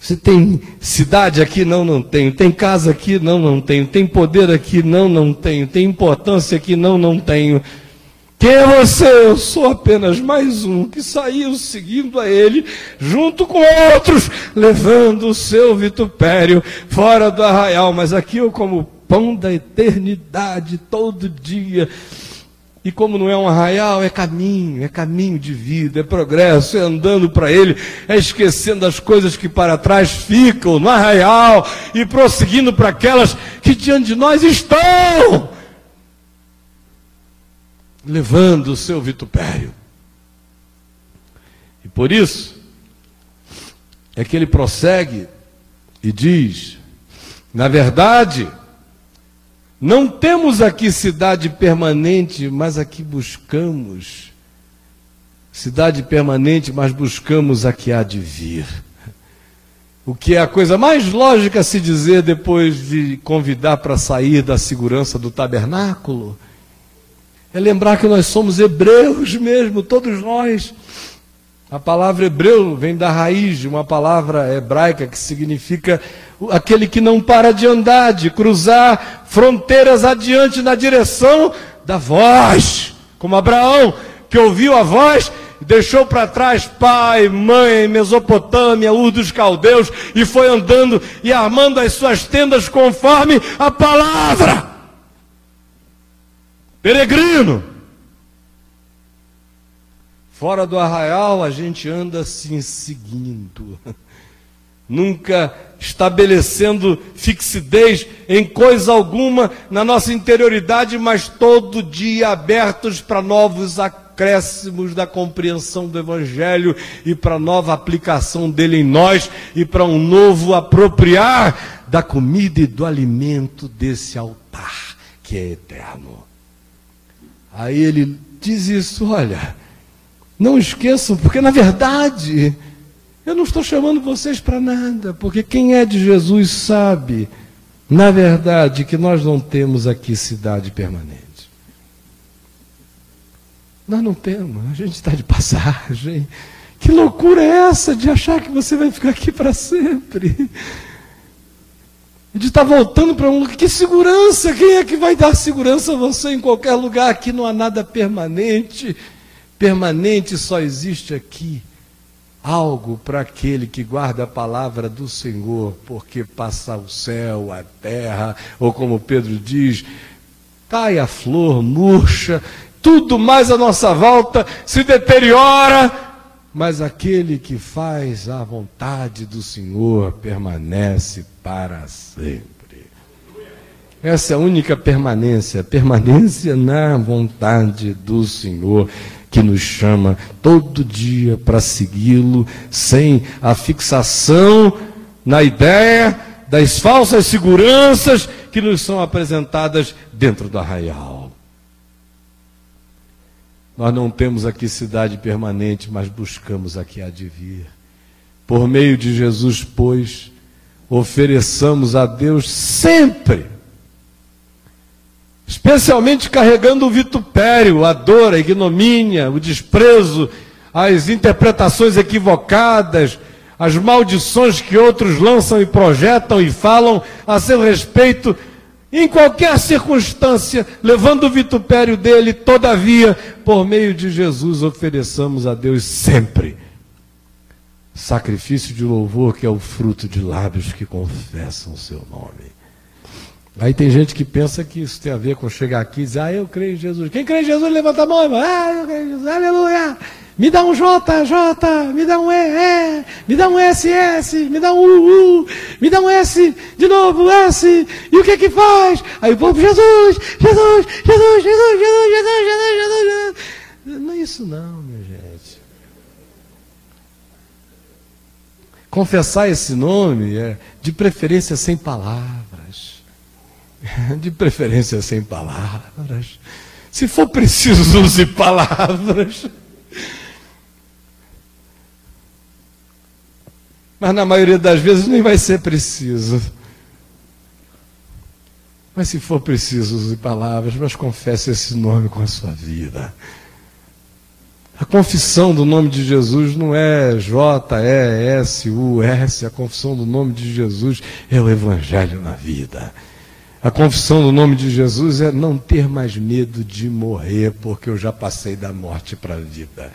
Você tem cidade aqui? Não, não tenho. Tem casa aqui? Não, não tenho. Tem poder aqui? Não, não tenho. Tem importância aqui? Não, não tenho. Quem é você? Eu sou apenas mais um que saiu seguindo a ele, junto com outros, levando o seu vitupério fora do arraial. Mas aqui eu como pão da eternidade todo dia E como não é um arraial, é caminho, é caminho de vida, é progresso, é andando para Ele, é esquecendo as coisas que para trás ficam no arraial e prosseguindo para aquelas que diante de nós estão, levando o seu vitupério. E por isso, é que ele prossegue e diz: na verdade, não temos aqui cidade permanente, mas aqui buscamos. Cidade permanente, mas buscamos a que há de vir. O que é a coisa mais lógica a se dizer depois de convidar para sair da segurança do tabernáculo? É lembrar que nós somos hebreus mesmo, todos nós. A palavra hebreu vem da raiz de uma palavra hebraica que significa aquele que não para de andar, de cruzar fronteiras adiante na direção da voz, como Abraão, que ouviu a voz deixou para trás pai, mãe, Mesopotâmia, Ur dos Caldeus, e foi andando e armando as suas tendas conforme a palavra. Peregrino. Fora do arraial, a gente anda se seguindo, nunca estabelecendo fixidez em coisa alguma na nossa interioridade, mas todo dia abertos para novos acréscimos da compreensão do Evangelho e para nova aplicação dele em nós e para um novo apropriar da comida e do alimento desse altar que é eterno. Aí ele diz isso, olha. Não esqueçam, porque na verdade, eu não estou chamando vocês para nada, porque quem é de Jesus sabe, na verdade, que nós não temos aqui cidade permanente. Nós não temos, a gente está de passagem. Que loucura é essa de achar que você vai ficar aqui para sempre? De estar voltando para um lugar. Que segurança! Quem é que vai dar segurança a você em qualquer lugar? Aqui não há nada permanente permanente só existe aqui algo para aquele que guarda a palavra do Senhor, porque passa o céu, a terra, ou como Pedro diz, cai a flor, murcha, tudo mais à nossa volta se deteriora, mas aquele que faz a vontade do Senhor permanece para sempre. Essa é a única permanência, permanência na vontade do Senhor que nos chama todo dia para segui-lo, sem a fixação na ideia das falsas seguranças que nos são apresentadas dentro do arraial. Nós não temos aqui cidade permanente, mas buscamos aqui a de vir. Por meio de Jesus, pois, ofereçamos a Deus sempre especialmente carregando o vitupério, a dor, a ignomínia, o desprezo, as interpretações equivocadas, as maldições que outros lançam e projetam e falam a seu respeito, em qualquer circunstância, levando o vitupério dele, todavia, por meio de Jesus, ofereçamos a Deus sempre sacrifício de louvor, que é o fruto de lábios que confessam o seu nome. Aí tem gente que pensa que isso tem a ver com chegar aqui e dizer, ah, eu creio em Jesus. Quem crê em Jesus, levanta a mão. Ah, eu creio em Jesus, aleluia. Me dá um J, J, me dá um E, E, me dá um S, S, me dá um U, U, me dá um S, de novo S, e o que que faz? Aí o povo, Jesus, Jesus, Jesus, Jesus, Jesus, Jesus, Jesus, Jesus, Jesus. Não é isso não, minha gente. Confessar esse nome é de preferência sem palavras. de preferência sem palavras. Se for preciso, use palavras. Mas na maioria das vezes nem vai ser preciso. Mas se for preciso, use palavras, mas confesse esse nome com a sua vida. A confissão do nome de Jesus não é J-E-S-U-S, a confissão do nome de Jesus é o Evangelho na vida. A confissão do nome de Jesus é não ter mais medo de morrer, porque eu já passei da morte para a vida.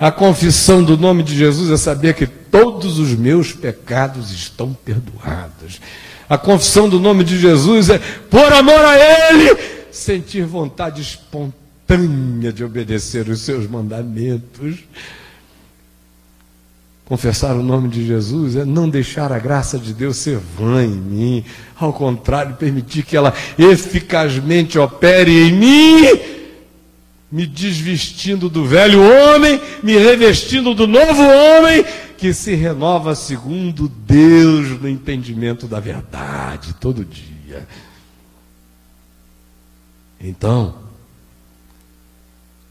A confissão do nome de Jesus é saber que todos os meus pecados estão perdoados. A confissão do nome de Jesus é, por amor a Ele, sentir vontade espontânea de obedecer os seus mandamentos. Confessar o nome de Jesus é não deixar a graça de Deus ser vã em mim, ao contrário, permitir que ela eficazmente opere em mim, me desvestindo do velho homem, me revestindo do novo homem, que se renova segundo Deus no entendimento da verdade todo dia. Então,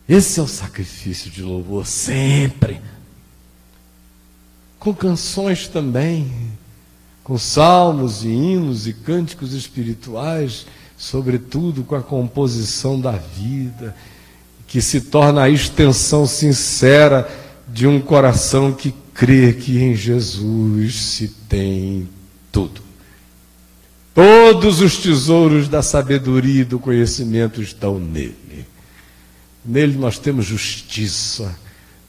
esse é o sacrifício de louvor sempre com canções também, com salmos e hinos e cânticos espirituais, sobretudo com a composição da vida, que se torna a extensão sincera de um coração que crê que em Jesus se tem tudo. Todos os tesouros da sabedoria e do conhecimento estão nele. Nele nós temos justiça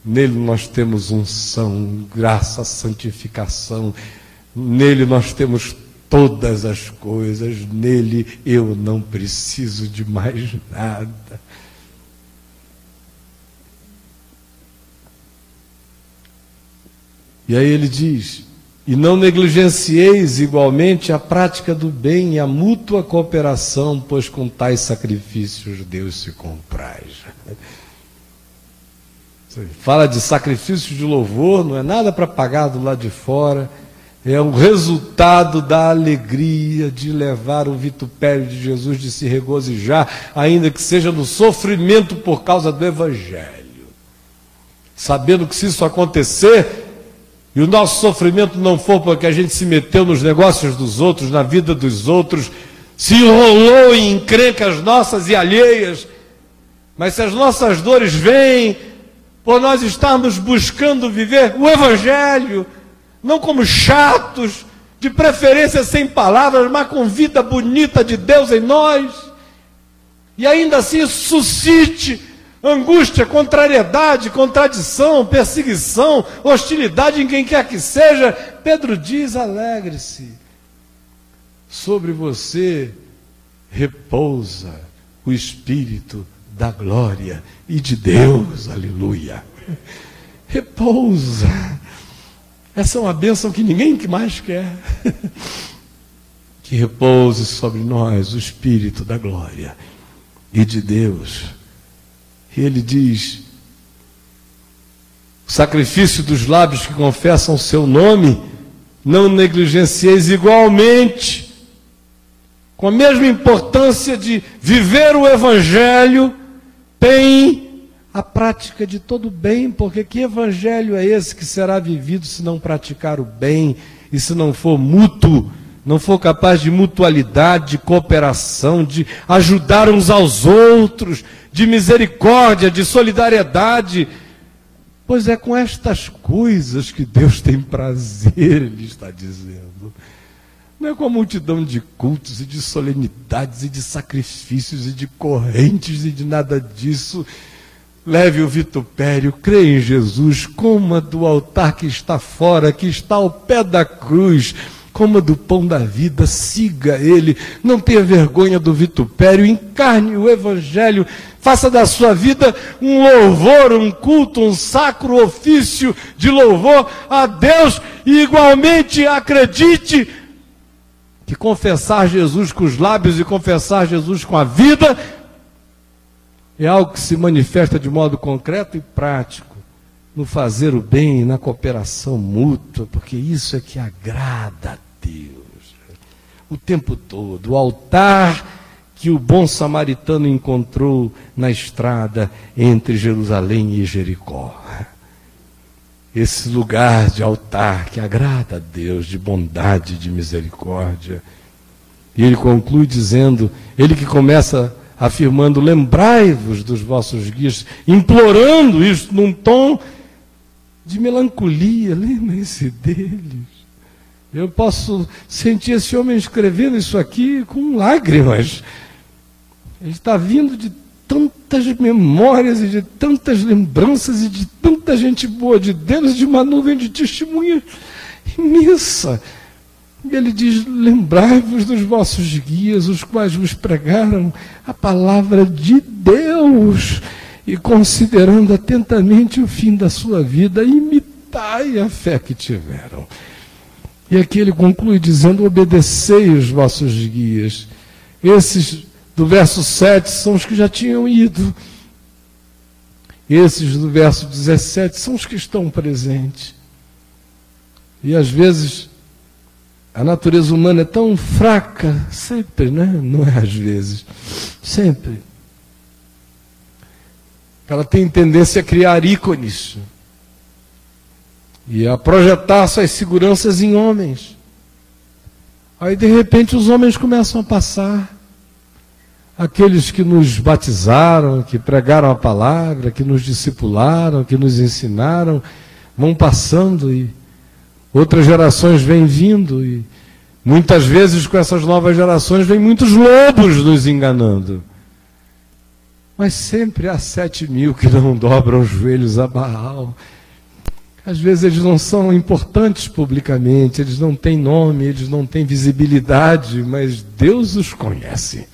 Nele nós temos unção, graça, santificação. Nele nós temos todas as coisas. Nele eu não preciso de mais nada. E aí ele diz: E não negligencieis igualmente a prática do bem e a mútua cooperação, pois com tais sacrifícios Deus se compraz. Fala de sacrifício de louvor, não é nada para pagar do lado de fora. É o resultado da alegria de levar o vitupério de Jesus, de se regozijar, ainda que seja no sofrimento por causa do Evangelho. Sabendo que se isso acontecer, e o nosso sofrimento não for porque a gente se meteu nos negócios dos outros, na vida dos outros, se enrolou em encrencas nossas e alheias, mas se as nossas dores vêm por nós estarmos buscando viver o Evangelho, não como chatos, de preferência sem palavras, mas com vida bonita de Deus em nós, e ainda assim suscite angústia, contrariedade, contradição, perseguição, hostilidade em quem quer que seja, Pedro diz: alegre-se, sobre você repousa o Espírito da glória e de Deus, aleluia. Repousa. Essa é uma bênção que ninguém mais quer. Que repouse sobre nós o Espírito da glória e de Deus. E ele diz: o sacrifício dos lábios que confessam o seu nome, não negligencieis igualmente, com a mesma importância de viver o Evangelho tem a prática de todo bem, porque que evangelho é esse que será vivido se não praticar o bem e se não for mútuo, não for capaz de mutualidade, de cooperação, de ajudar uns aos outros, de misericórdia, de solidariedade? Pois é com estas coisas que Deus tem prazer, Ele está dizendo. Não é com a multidão de cultos e de solenidades e de sacrifícios e de correntes e de nada disso. Leve o vitupério, creia em Jesus, coma do altar que está fora, que está ao pé da cruz, coma do pão da vida, siga ele, não tenha vergonha do vitupério, encarne o evangelho, faça da sua vida um louvor, um culto, um sacro ofício de louvor a Deus e igualmente acredite que confessar Jesus com os lábios e confessar Jesus com a vida é algo que se manifesta de modo concreto e prático no fazer o bem, na cooperação mútua, porque isso é que agrada a Deus. O tempo todo, o altar que o bom samaritano encontrou na estrada entre Jerusalém e Jericó esse lugar de altar que agrada a Deus, de bondade, de misericórdia. E ele conclui dizendo, ele que começa afirmando: lembrai-vos dos vossos guias, implorando isso num tom de melancolia, lembrem-se deles. Eu posso sentir esse homem escrevendo isso aqui com lágrimas. Ele está vindo de tantas memórias e de tantas lembranças e de tanta gente boa de Deus, de uma nuvem de testemunha imensa. E ele diz: Lembrai-vos dos vossos guias, os quais vos pregaram a palavra de Deus, e considerando atentamente o fim da sua vida, imitai a fé que tiveram. E aqui ele conclui dizendo: Obedecei os vossos guias. Esses do verso 7 são os que já tinham ido. Esses do verso 17 são os que estão presentes. E às vezes a natureza humana é tão fraca, sempre, né? Não é às vezes, sempre. Ela tem tendência a criar ícones e a projetar suas seguranças em homens. Aí de repente os homens começam a passar. Aqueles que nos batizaram, que pregaram a palavra, que nos discipularam, que nos ensinaram, vão passando e outras gerações vêm vindo e muitas vezes com essas novas gerações vêm muitos lobos nos enganando. Mas sempre há sete mil que não dobram os joelhos a Baal. Às vezes eles não são importantes publicamente, eles não têm nome, eles não têm visibilidade, mas Deus os conhece.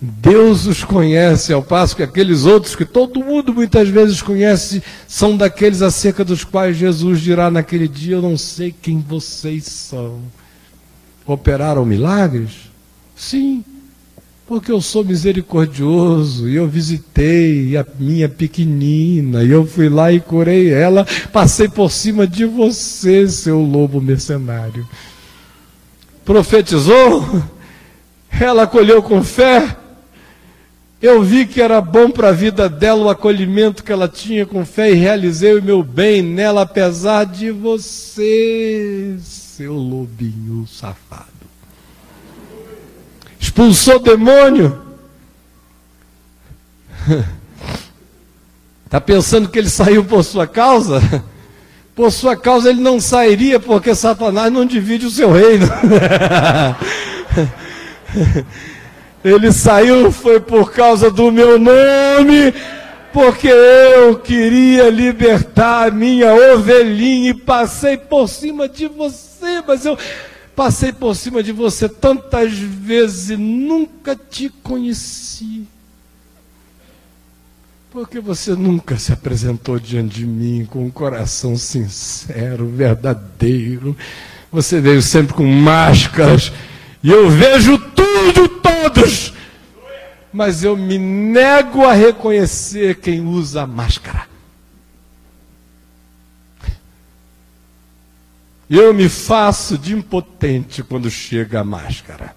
Deus os conhece, ao passo que aqueles outros que todo mundo muitas vezes conhece, são daqueles acerca dos quais Jesus dirá naquele dia: Eu não sei quem vocês são. Operaram milagres? Sim, porque eu sou misericordioso e eu visitei a minha pequenina e eu fui lá e curei ela, passei por cima de você, seu lobo mercenário. Profetizou? Ela acolheu com fé? Eu vi que era bom para a vida dela o acolhimento que ela tinha com fé e realizei o meu bem nela, apesar de você, seu lobinho safado. Expulsou demônio. Está pensando que ele saiu por sua causa? Por sua causa ele não sairia, porque Satanás não divide o seu reino. Ele saiu foi por causa do meu nome, porque eu queria libertar a minha ovelhinha e passei por cima de você, mas eu passei por cima de você tantas vezes e nunca te conheci. Porque você nunca se apresentou diante de mim com um coração sincero, verdadeiro. Você veio sempre com máscaras. E eu vejo tudo, todos. Mas eu me nego a reconhecer quem usa máscara. Eu me faço de impotente quando chega a máscara.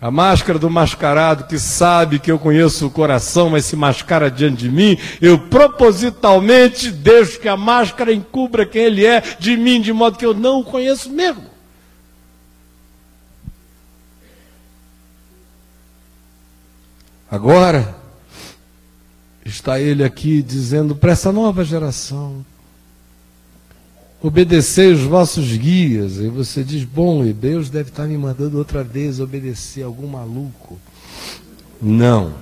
A máscara do mascarado que sabe que eu conheço o coração, mas se mascara diante de mim, eu propositalmente deixo que a máscara encubra quem ele é de mim, de modo que eu não o conheço mesmo. Agora, está ele aqui dizendo para essa nova geração: obedecei os vossos guias. E você diz: bom, e Deus deve estar me mandando outra vez obedecer algum maluco. Não.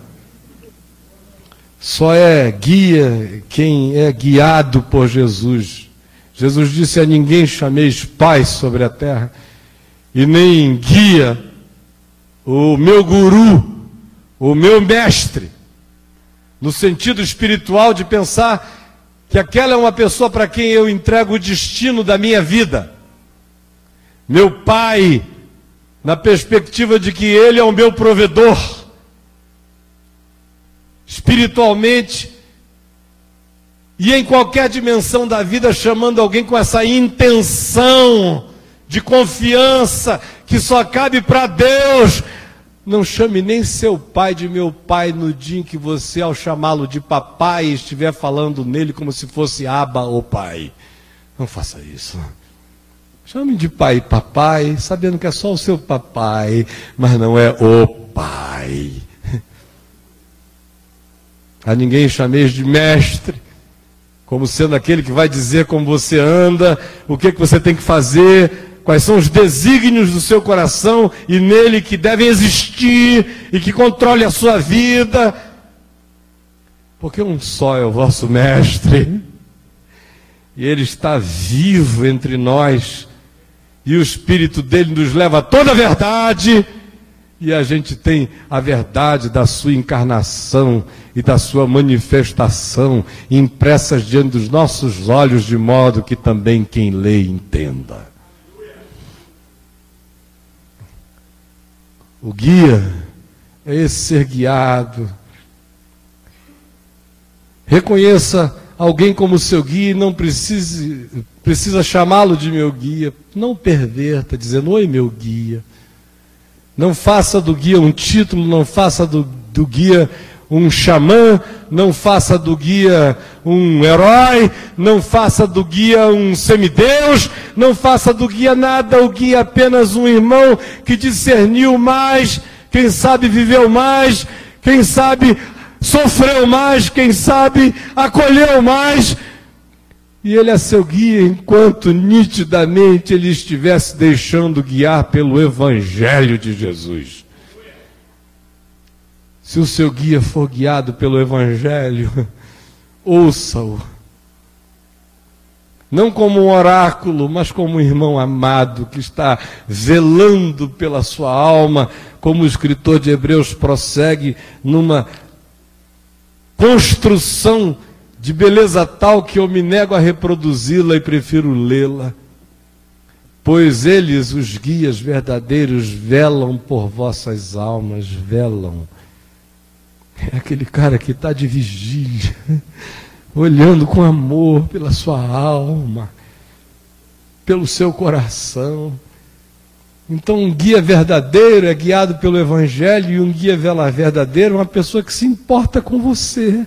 Só é guia quem é guiado por Jesus. Jesus disse a ninguém chameis pai sobre a terra, e nem guia o meu guru o meu mestre, no sentido espiritual de pensar que aquela é uma pessoa para quem eu entrego o destino da minha vida. Meu pai, na perspectiva de que ele é o meu provedor. Espiritualmente, e em qualquer dimensão da vida, chamando alguém com essa intenção de confiança que só cabe para Deus, não chame nem seu pai de meu pai no dia em que você, ao chamá-lo de papai, estiver falando nele como se fosse aba ou pai. Não faça isso. Chame de pai e papai, sabendo que é só o seu papai, mas não é o pai. A ninguém chameis de mestre, como sendo aquele que vai dizer como você anda, o que, que você tem que fazer, quais são os desígnios do seu coração e nele que devem existir e que controle a sua vida. Porque um só é o vosso mestre. E ele está vivo entre nós. e o Espírito dele nos leva a toda a verdade, e a gente tem a verdade da sua encarnação e da sua manifestação impressas diante dos nossos olhos, de modo que também quem lê entenda. O guia é esse ser guiado. Reconheça alguém como seu guia e não precise, precisa chamá-lo de meu guia. Não perverta, dizendo: Oi, meu guia. Não faça do guia um título, não faça do, do guia um xamã, não faça do guia um herói, não faça do guia um semideus, não faça do guia nada, o guia é apenas um irmão que discerniu mais, quem sabe viveu mais, quem sabe sofreu mais, quem sabe acolheu mais, e ele é seu guia enquanto nitidamente ele estivesse deixando guiar pelo Evangelho de Jesus. Se o seu guia for guiado pelo Evangelho, ouça-o. Não como um oráculo, mas como um irmão amado que está velando pela sua alma, como o escritor de Hebreus prossegue numa construção de beleza tal que eu me nego a reproduzi-la e prefiro lê-la. Pois eles, os guias verdadeiros, velam por vossas almas, velam. É aquele cara que está de vigília, olhando com amor pela sua alma, pelo seu coração. Então, um guia verdadeiro é guiado pelo Evangelho, e um guia verdadeiro é uma pessoa que se importa com você.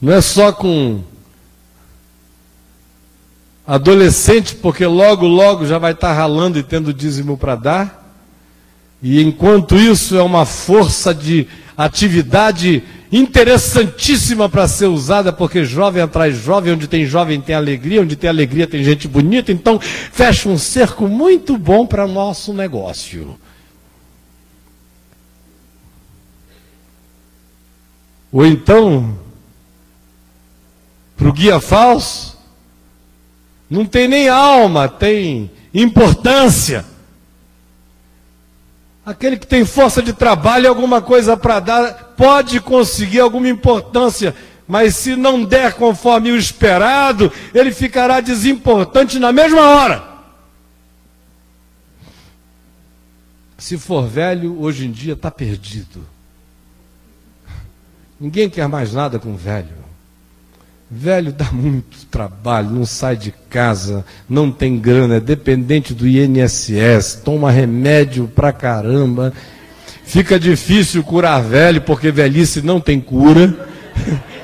Não é só com adolescente, porque logo, logo já vai estar ralando e tendo dízimo para dar. E enquanto isso é uma força de atividade interessantíssima para ser usada, porque jovem atrás jovem, onde tem jovem tem alegria, onde tem alegria tem gente bonita, então fecha um cerco muito bom para nosso negócio. Ou então, para o guia falso, não tem nem alma, tem importância. Aquele que tem força de trabalho, alguma coisa para dar, pode conseguir alguma importância, mas se não der conforme o esperado, ele ficará desimportante na mesma hora. Se for velho, hoje em dia está perdido. Ninguém quer mais nada com velho. Velho dá muito trabalho, não sai de casa, não tem grana, é dependente do INSS, toma remédio pra caramba. Fica difícil curar velho, porque velhice não tem cura.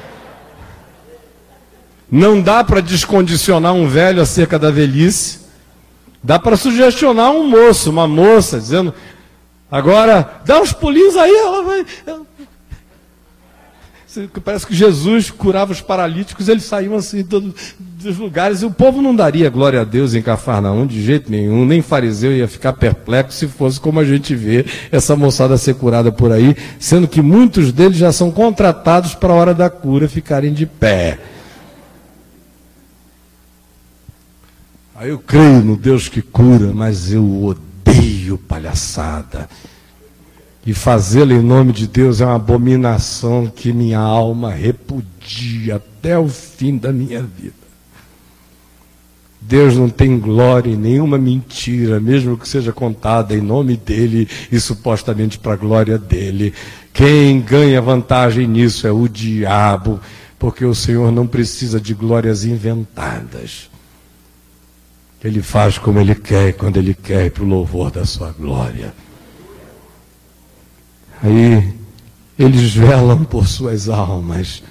Não dá para descondicionar um velho acerca da velhice. Dá para sugestionar um moço, uma moça, dizendo: agora, dá uns pulinhos aí, ela vai. Parece que Jesus curava os paralíticos, eles saíam assim todos os lugares, e o povo não daria glória a Deus em Cafarnaum de jeito nenhum, nem fariseu ia ficar perplexo se fosse como a gente vê essa moçada ser curada por aí, sendo que muitos deles já são contratados para a hora da cura ficarem de pé. Aí eu creio no Deus que cura, mas eu odeio palhaçada. E fazê-lo em nome de Deus é uma abominação que minha alma repudia até o fim da minha vida. Deus não tem glória em nenhuma mentira, mesmo que seja contada em nome dele e supostamente para a glória dele. Quem ganha vantagem nisso é o diabo, porque o Senhor não precisa de glórias inventadas. Ele faz como ele quer, quando ele quer, para o louvor da sua glória. Aí eles velam por suas almas.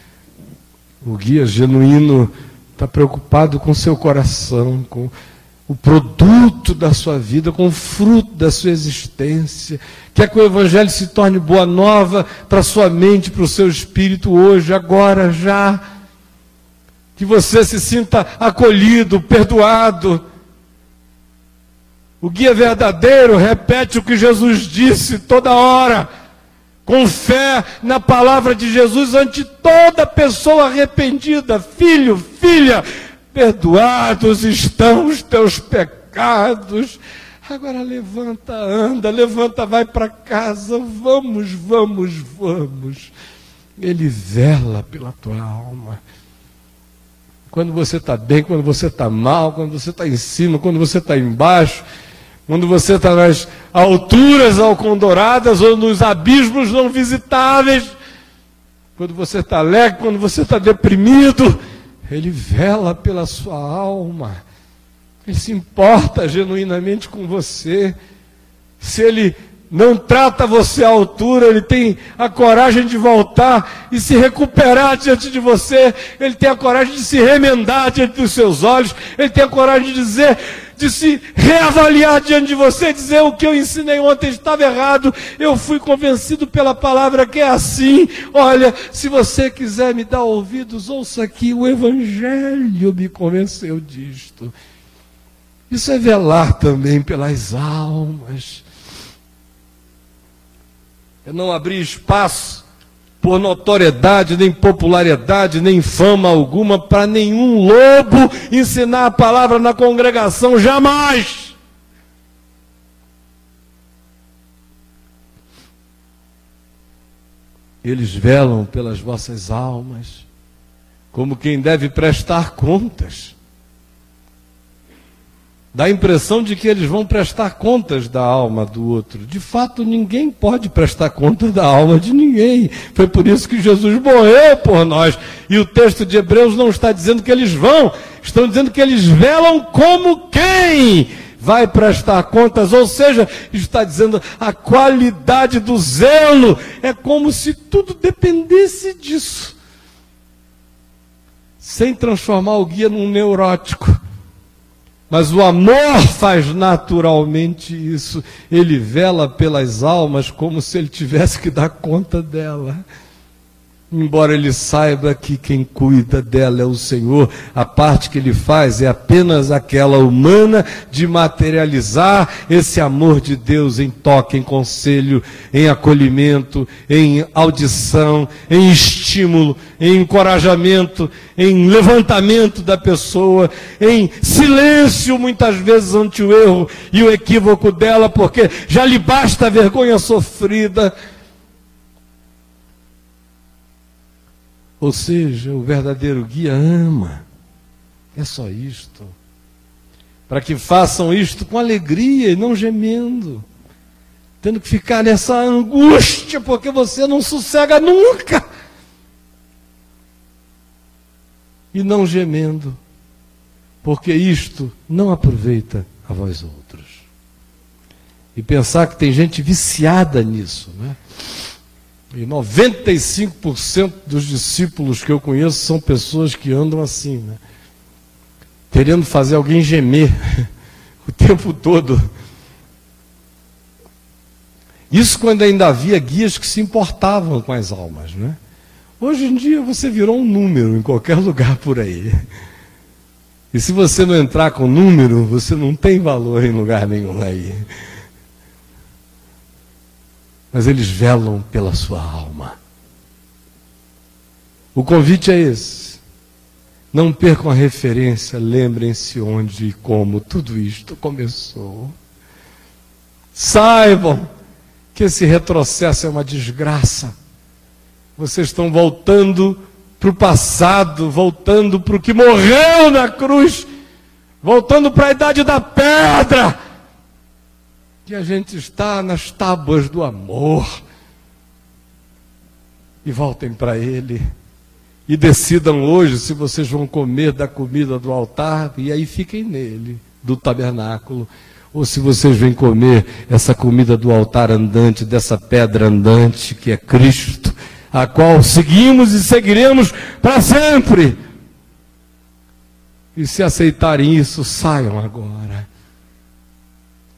O guia genuíno está preocupado com seu coração, com o produto da sua vida, com o fruto da sua existência. Quer que o Evangelho se torne boa nova para sua mente, para o seu espírito hoje, agora, já. Que você se sinta acolhido, perdoado. O guia verdadeiro repete o que Jesus disse toda hora com fé na palavra de Jesus ante toda pessoa arrependida. Filho, filha, perdoados estão os teus pecados. Agora levanta, anda, levanta, vai para casa, vamos, vamos, vamos. Ele vela pela tua alma. Quando você está bem, quando você está mal, quando você está em cima, quando você está embaixo, quando você está nas alturas alcondoradas ou nos abismos não visitáveis, quando você está alegre, quando você está deprimido, Ele vela pela sua alma. Ele se importa genuinamente com você. Se Ele não trata você à altura, ele tem a coragem de voltar e se recuperar diante de você, ele tem a coragem de se remendar diante dos seus olhos, ele tem a coragem de dizer, de se reavaliar diante de você, dizer o que eu ensinei ontem estava errado, eu fui convencido pela palavra que é assim. Olha, se você quiser me dar ouvidos, ouça aqui, o Evangelho me convenceu disto. Isso é velar também pelas almas é não abrir espaço por notoriedade, nem popularidade, nem fama alguma para nenhum lobo ensinar a palavra na congregação, jamais. Eles velam pelas vossas almas, como quem deve prestar contas. Dá a impressão de que eles vão prestar contas da alma do outro. De fato, ninguém pode prestar conta da alma de ninguém. Foi por isso que Jesus morreu por nós. E o texto de Hebreus não está dizendo que eles vão, estão dizendo que eles velam como quem vai prestar contas, ou seja, está dizendo a qualidade do zelo é como se tudo dependesse disso. Sem transformar o guia num neurótico mas o amor faz naturalmente isso. Ele vela pelas almas como se ele tivesse que dar conta dela. Embora ele saiba que quem cuida dela é o Senhor, a parte que ele faz é apenas aquela humana de materializar esse amor de Deus em toque, em conselho, em acolhimento, em audição, em estímulo, em encorajamento, em levantamento da pessoa, em silêncio muitas vezes ante o erro e o equívoco dela, porque já lhe basta a vergonha sofrida Ou seja, o verdadeiro guia ama. É só isto. Para que façam isto com alegria e não gemendo. Tendo que ficar nessa angústia, porque você não sossega nunca. E não gemendo, porque isto não aproveita a vós outros. E pensar que tem gente viciada nisso, né? E 95% dos discípulos que eu conheço são pessoas que andam assim, né? Querendo fazer alguém gemer o tempo todo. Isso quando ainda havia guias que se importavam com as almas, né? Hoje em dia você virou um número em qualquer lugar por aí. E se você não entrar com número, você não tem valor em lugar nenhum aí mas eles velam pela sua alma. O convite é esse. Não percam a referência, lembrem-se onde e como tudo isto começou. Saibam que esse retrocesso é uma desgraça. Vocês estão voltando para o passado, voltando para o que morreu na cruz, voltando para a idade da pedra que a gente está nas tábuas do amor. E voltem para Ele. E decidam hoje se vocês vão comer da comida do altar, e aí fiquem nele, do tabernáculo. Ou se vocês vêm comer essa comida do altar andante, dessa pedra andante que é Cristo, a qual seguimos e seguiremos para sempre. E se aceitarem isso, saiam agora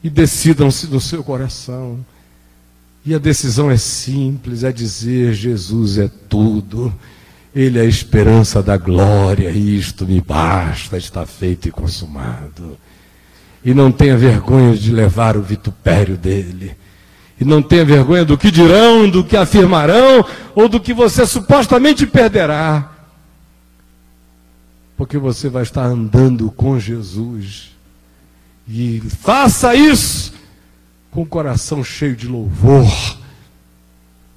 e decidam-se no seu coração. E a decisão é simples: é dizer, Jesus é tudo. Ele é a esperança da glória, isto me basta, está feito e consumado. E não tenha vergonha de levar o vitupério dele. E não tenha vergonha do que dirão, do que afirmarão, ou do que você supostamente perderá. porque você vai estar andando com Jesus. E faça isso com o coração cheio de louvor.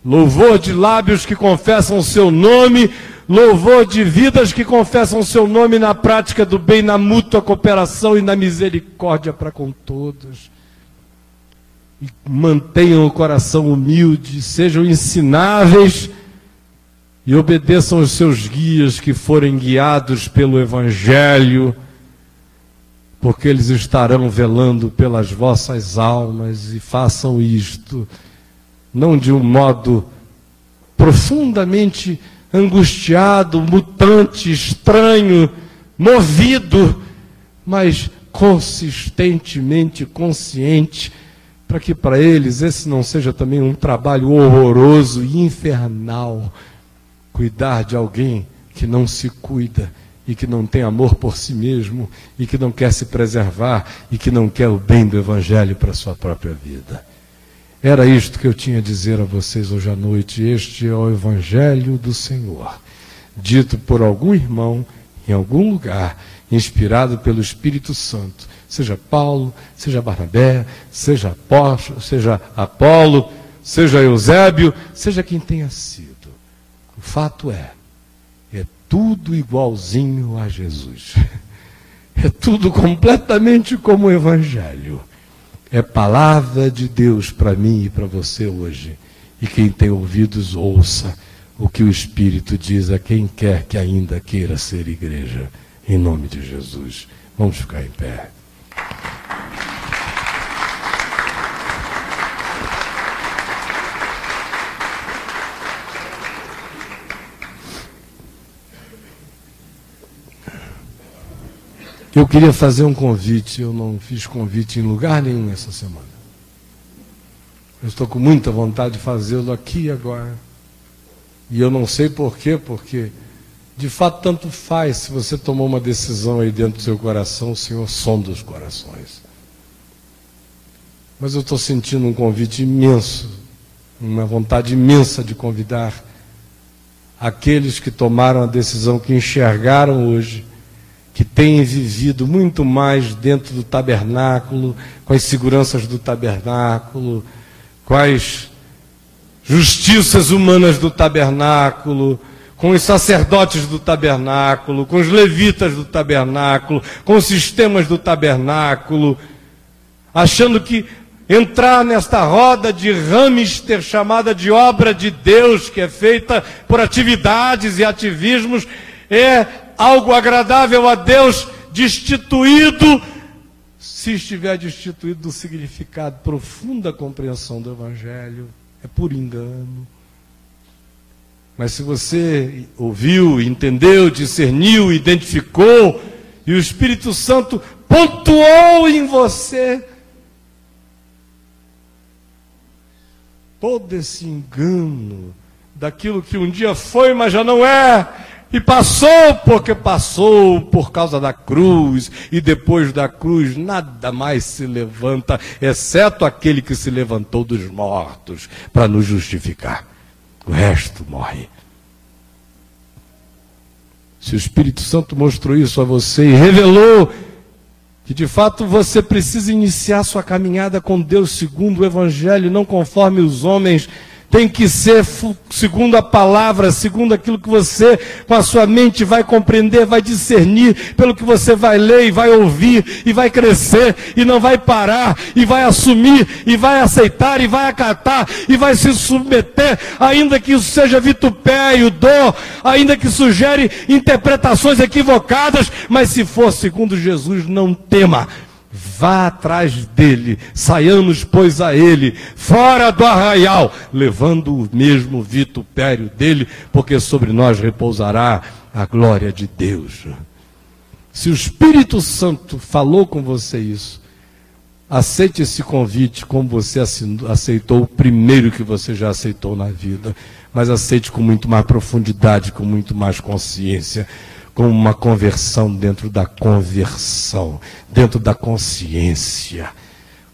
Louvor de lábios que confessam o seu nome, louvor de vidas que confessam o seu nome na prática do bem, na mútua cooperação e na misericórdia para com todos. E mantenham o coração humilde, sejam ensináveis e obedeçam os seus guias que forem guiados pelo Evangelho porque eles estarão velando pelas vossas almas e façam isto, não de um modo profundamente angustiado, mutante, estranho, movido, mas consistentemente consciente, para que para eles esse não seja também um trabalho horroroso e infernal cuidar de alguém que não se cuida e que não tem amor por si mesmo e que não quer se preservar e que não quer o bem do Evangelho para a sua própria vida. Era isto que eu tinha a dizer a vocês hoje à noite. Este é o Evangelho do Senhor, dito por algum irmão em algum lugar, inspirado pelo Espírito Santo, seja Paulo, seja Barnabé, seja Apóstolo, seja Apolo, seja Eusébio, seja quem tenha sido. O fato é tudo igualzinho a Jesus. É tudo completamente como o Evangelho. É palavra de Deus para mim e para você hoje. E quem tem ouvidos, ouça o que o Espírito diz a quem quer que ainda queira ser igreja. Em nome de Jesus. Vamos ficar em pé. Eu queria fazer um convite, eu não fiz convite em lugar nenhum essa semana. Eu estou com muita vontade de fazê-lo aqui e agora. E eu não sei porquê, porque de fato tanto faz se você tomou uma decisão aí dentro do seu coração, o Senhor sonda os corações. Mas eu estou sentindo um convite imenso, uma vontade imensa de convidar aqueles que tomaram a decisão, que enxergaram hoje que têm vivido muito mais dentro do tabernáculo, com as seguranças do tabernáculo, com as justiças humanas do tabernáculo, com os sacerdotes do tabernáculo, com os levitas do tabernáculo, com os sistemas do tabernáculo, achando que entrar nesta roda de hamster chamada de obra de Deus, que é feita por atividades e ativismos, é algo agradável a Deus, destituído, se estiver destituído do significado, profunda compreensão do Evangelho, é por engano. Mas se você ouviu, entendeu, discerniu, identificou, e o Espírito Santo pontuou em você todo esse engano daquilo que um dia foi, mas já não é, e passou porque passou por causa da cruz, e depois da cruz nada mais se levanta, exceto aquele que se levantou dos mortos para nos justificar. O resto morre. Se o Espírito Santo mostrou isso a você e revelou que de fato você precisa iniciar sua caminhada com Deus segundo o Evangelho, não conforme os homens tem que ser segundo a palavra, segundo aquilo que você, com a sua mente, vai compreender, vai discernir, pelo que você vai ler e vai ouvir, e vai crescer, e não vai parar, e vai assumir, e vai aceitar, e vai acatar, e vai se submeter, ainda que isso seja vitupério, dor, ainda que sugere interpretações equivocadas, mas se for segundo Jesus, não tema Vá atrás dele, saiamos, pois, a ele, fora do arraial, levando o mesmo vitupério dele, porque sobre nós repousará a glória de Deus. Se o Espírito Santo falou com você isso, aceite esse convite como você aceitou o primeiro que você já aceitou na vida, mas aceite com muito mais profundidade, com muito mais consciência como uma conversão dentro da conversão, dentro da consciência,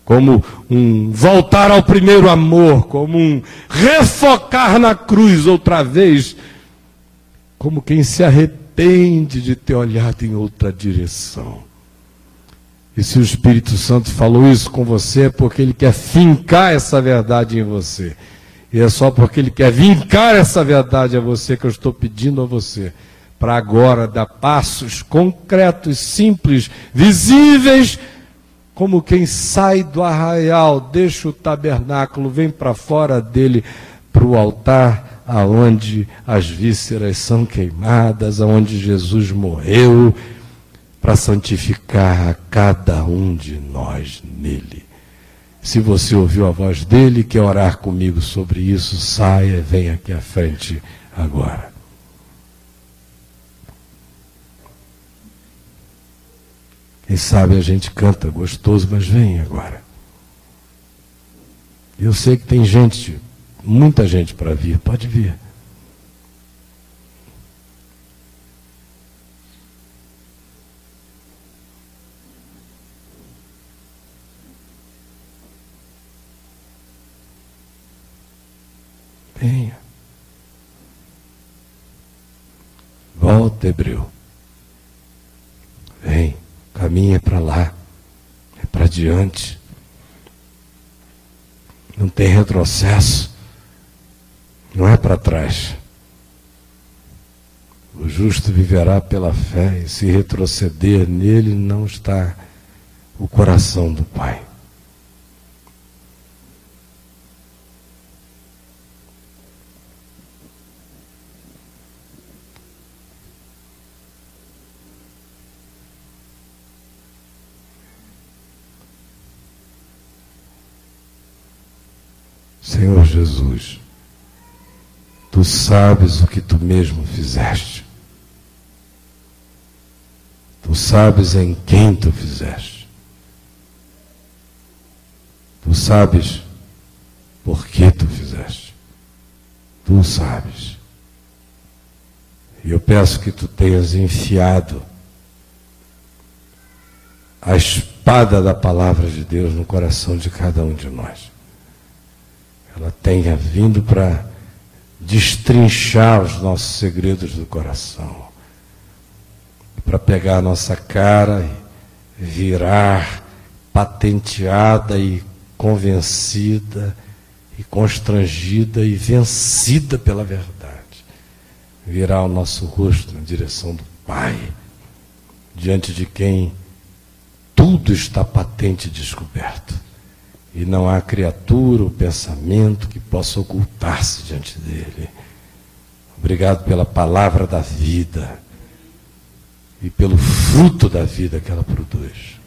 como um voltar ao primeiro amor, como um refocar na cruz outra vez, como quem se arrepende arrepende de ter olhado em outra direção. E se o Espírito Santo falou isso com você, é porque ele quer fincar essa verdade em você. E é só porque ele quer vincar essa verdade a você que eu estou pedindo a você, para agora dar passos concretos, simples, visíveis, como quem sai do arraial, deixa o tabernáculo, vem para fora dele, para o altar, aonde as vísceras são queimadas, aonde Jesus morreu, para santificar a cada um de nós nele. Se você ouviu a voz dele, quer orar comigo sobre isso, saia, vem aqui à frente agora. Quem sabe a gente canta gostoso, mas vem agora. Eu sei que tem gente, muita gente para vir, pode vir. Venha. Volta, Hebreu. Vem, caminha para lá, é para diante. Não tem retrocesso, não é para trás. O justo viverá pela fé, e se retroceder nele não está o coração do Pai. Senhor Jesus, tu sabes o que tu mesmo fizeste. Tu sabes em quem tu fizeste. Tu sabes por que tu fizeste. Tu sabes. E eu peço que tu tenhas enfiado a espada da palavra de Deus no coração de cada um de nós ela tenha vindo para destrinchar os nossos segredos do coração, para pegar a nossa cara e virar patenteada e convencida e constrangida e vencida pela verdade. Virar o nosso rosto na direção do Pai, diante de quem tudo está patente e descoberto e não há criatura ou pensamento que possa ocultar-se diante dele. Obrigado pela palavra da vida e pelo fruto da vida que ela produz.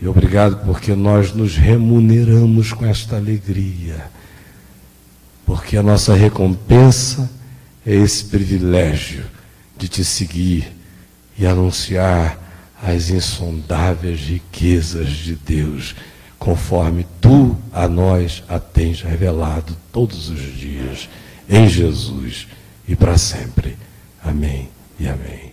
E obrigado porque nós nos remuneramos com esta alegria, porque a nossa recompensa é esse privilégio de te seguir e anunciar as insondáveis riquezas de Deus conforme tu a nós a tens revelado todos os dias, em Jesus e para sempre. Amém e amém.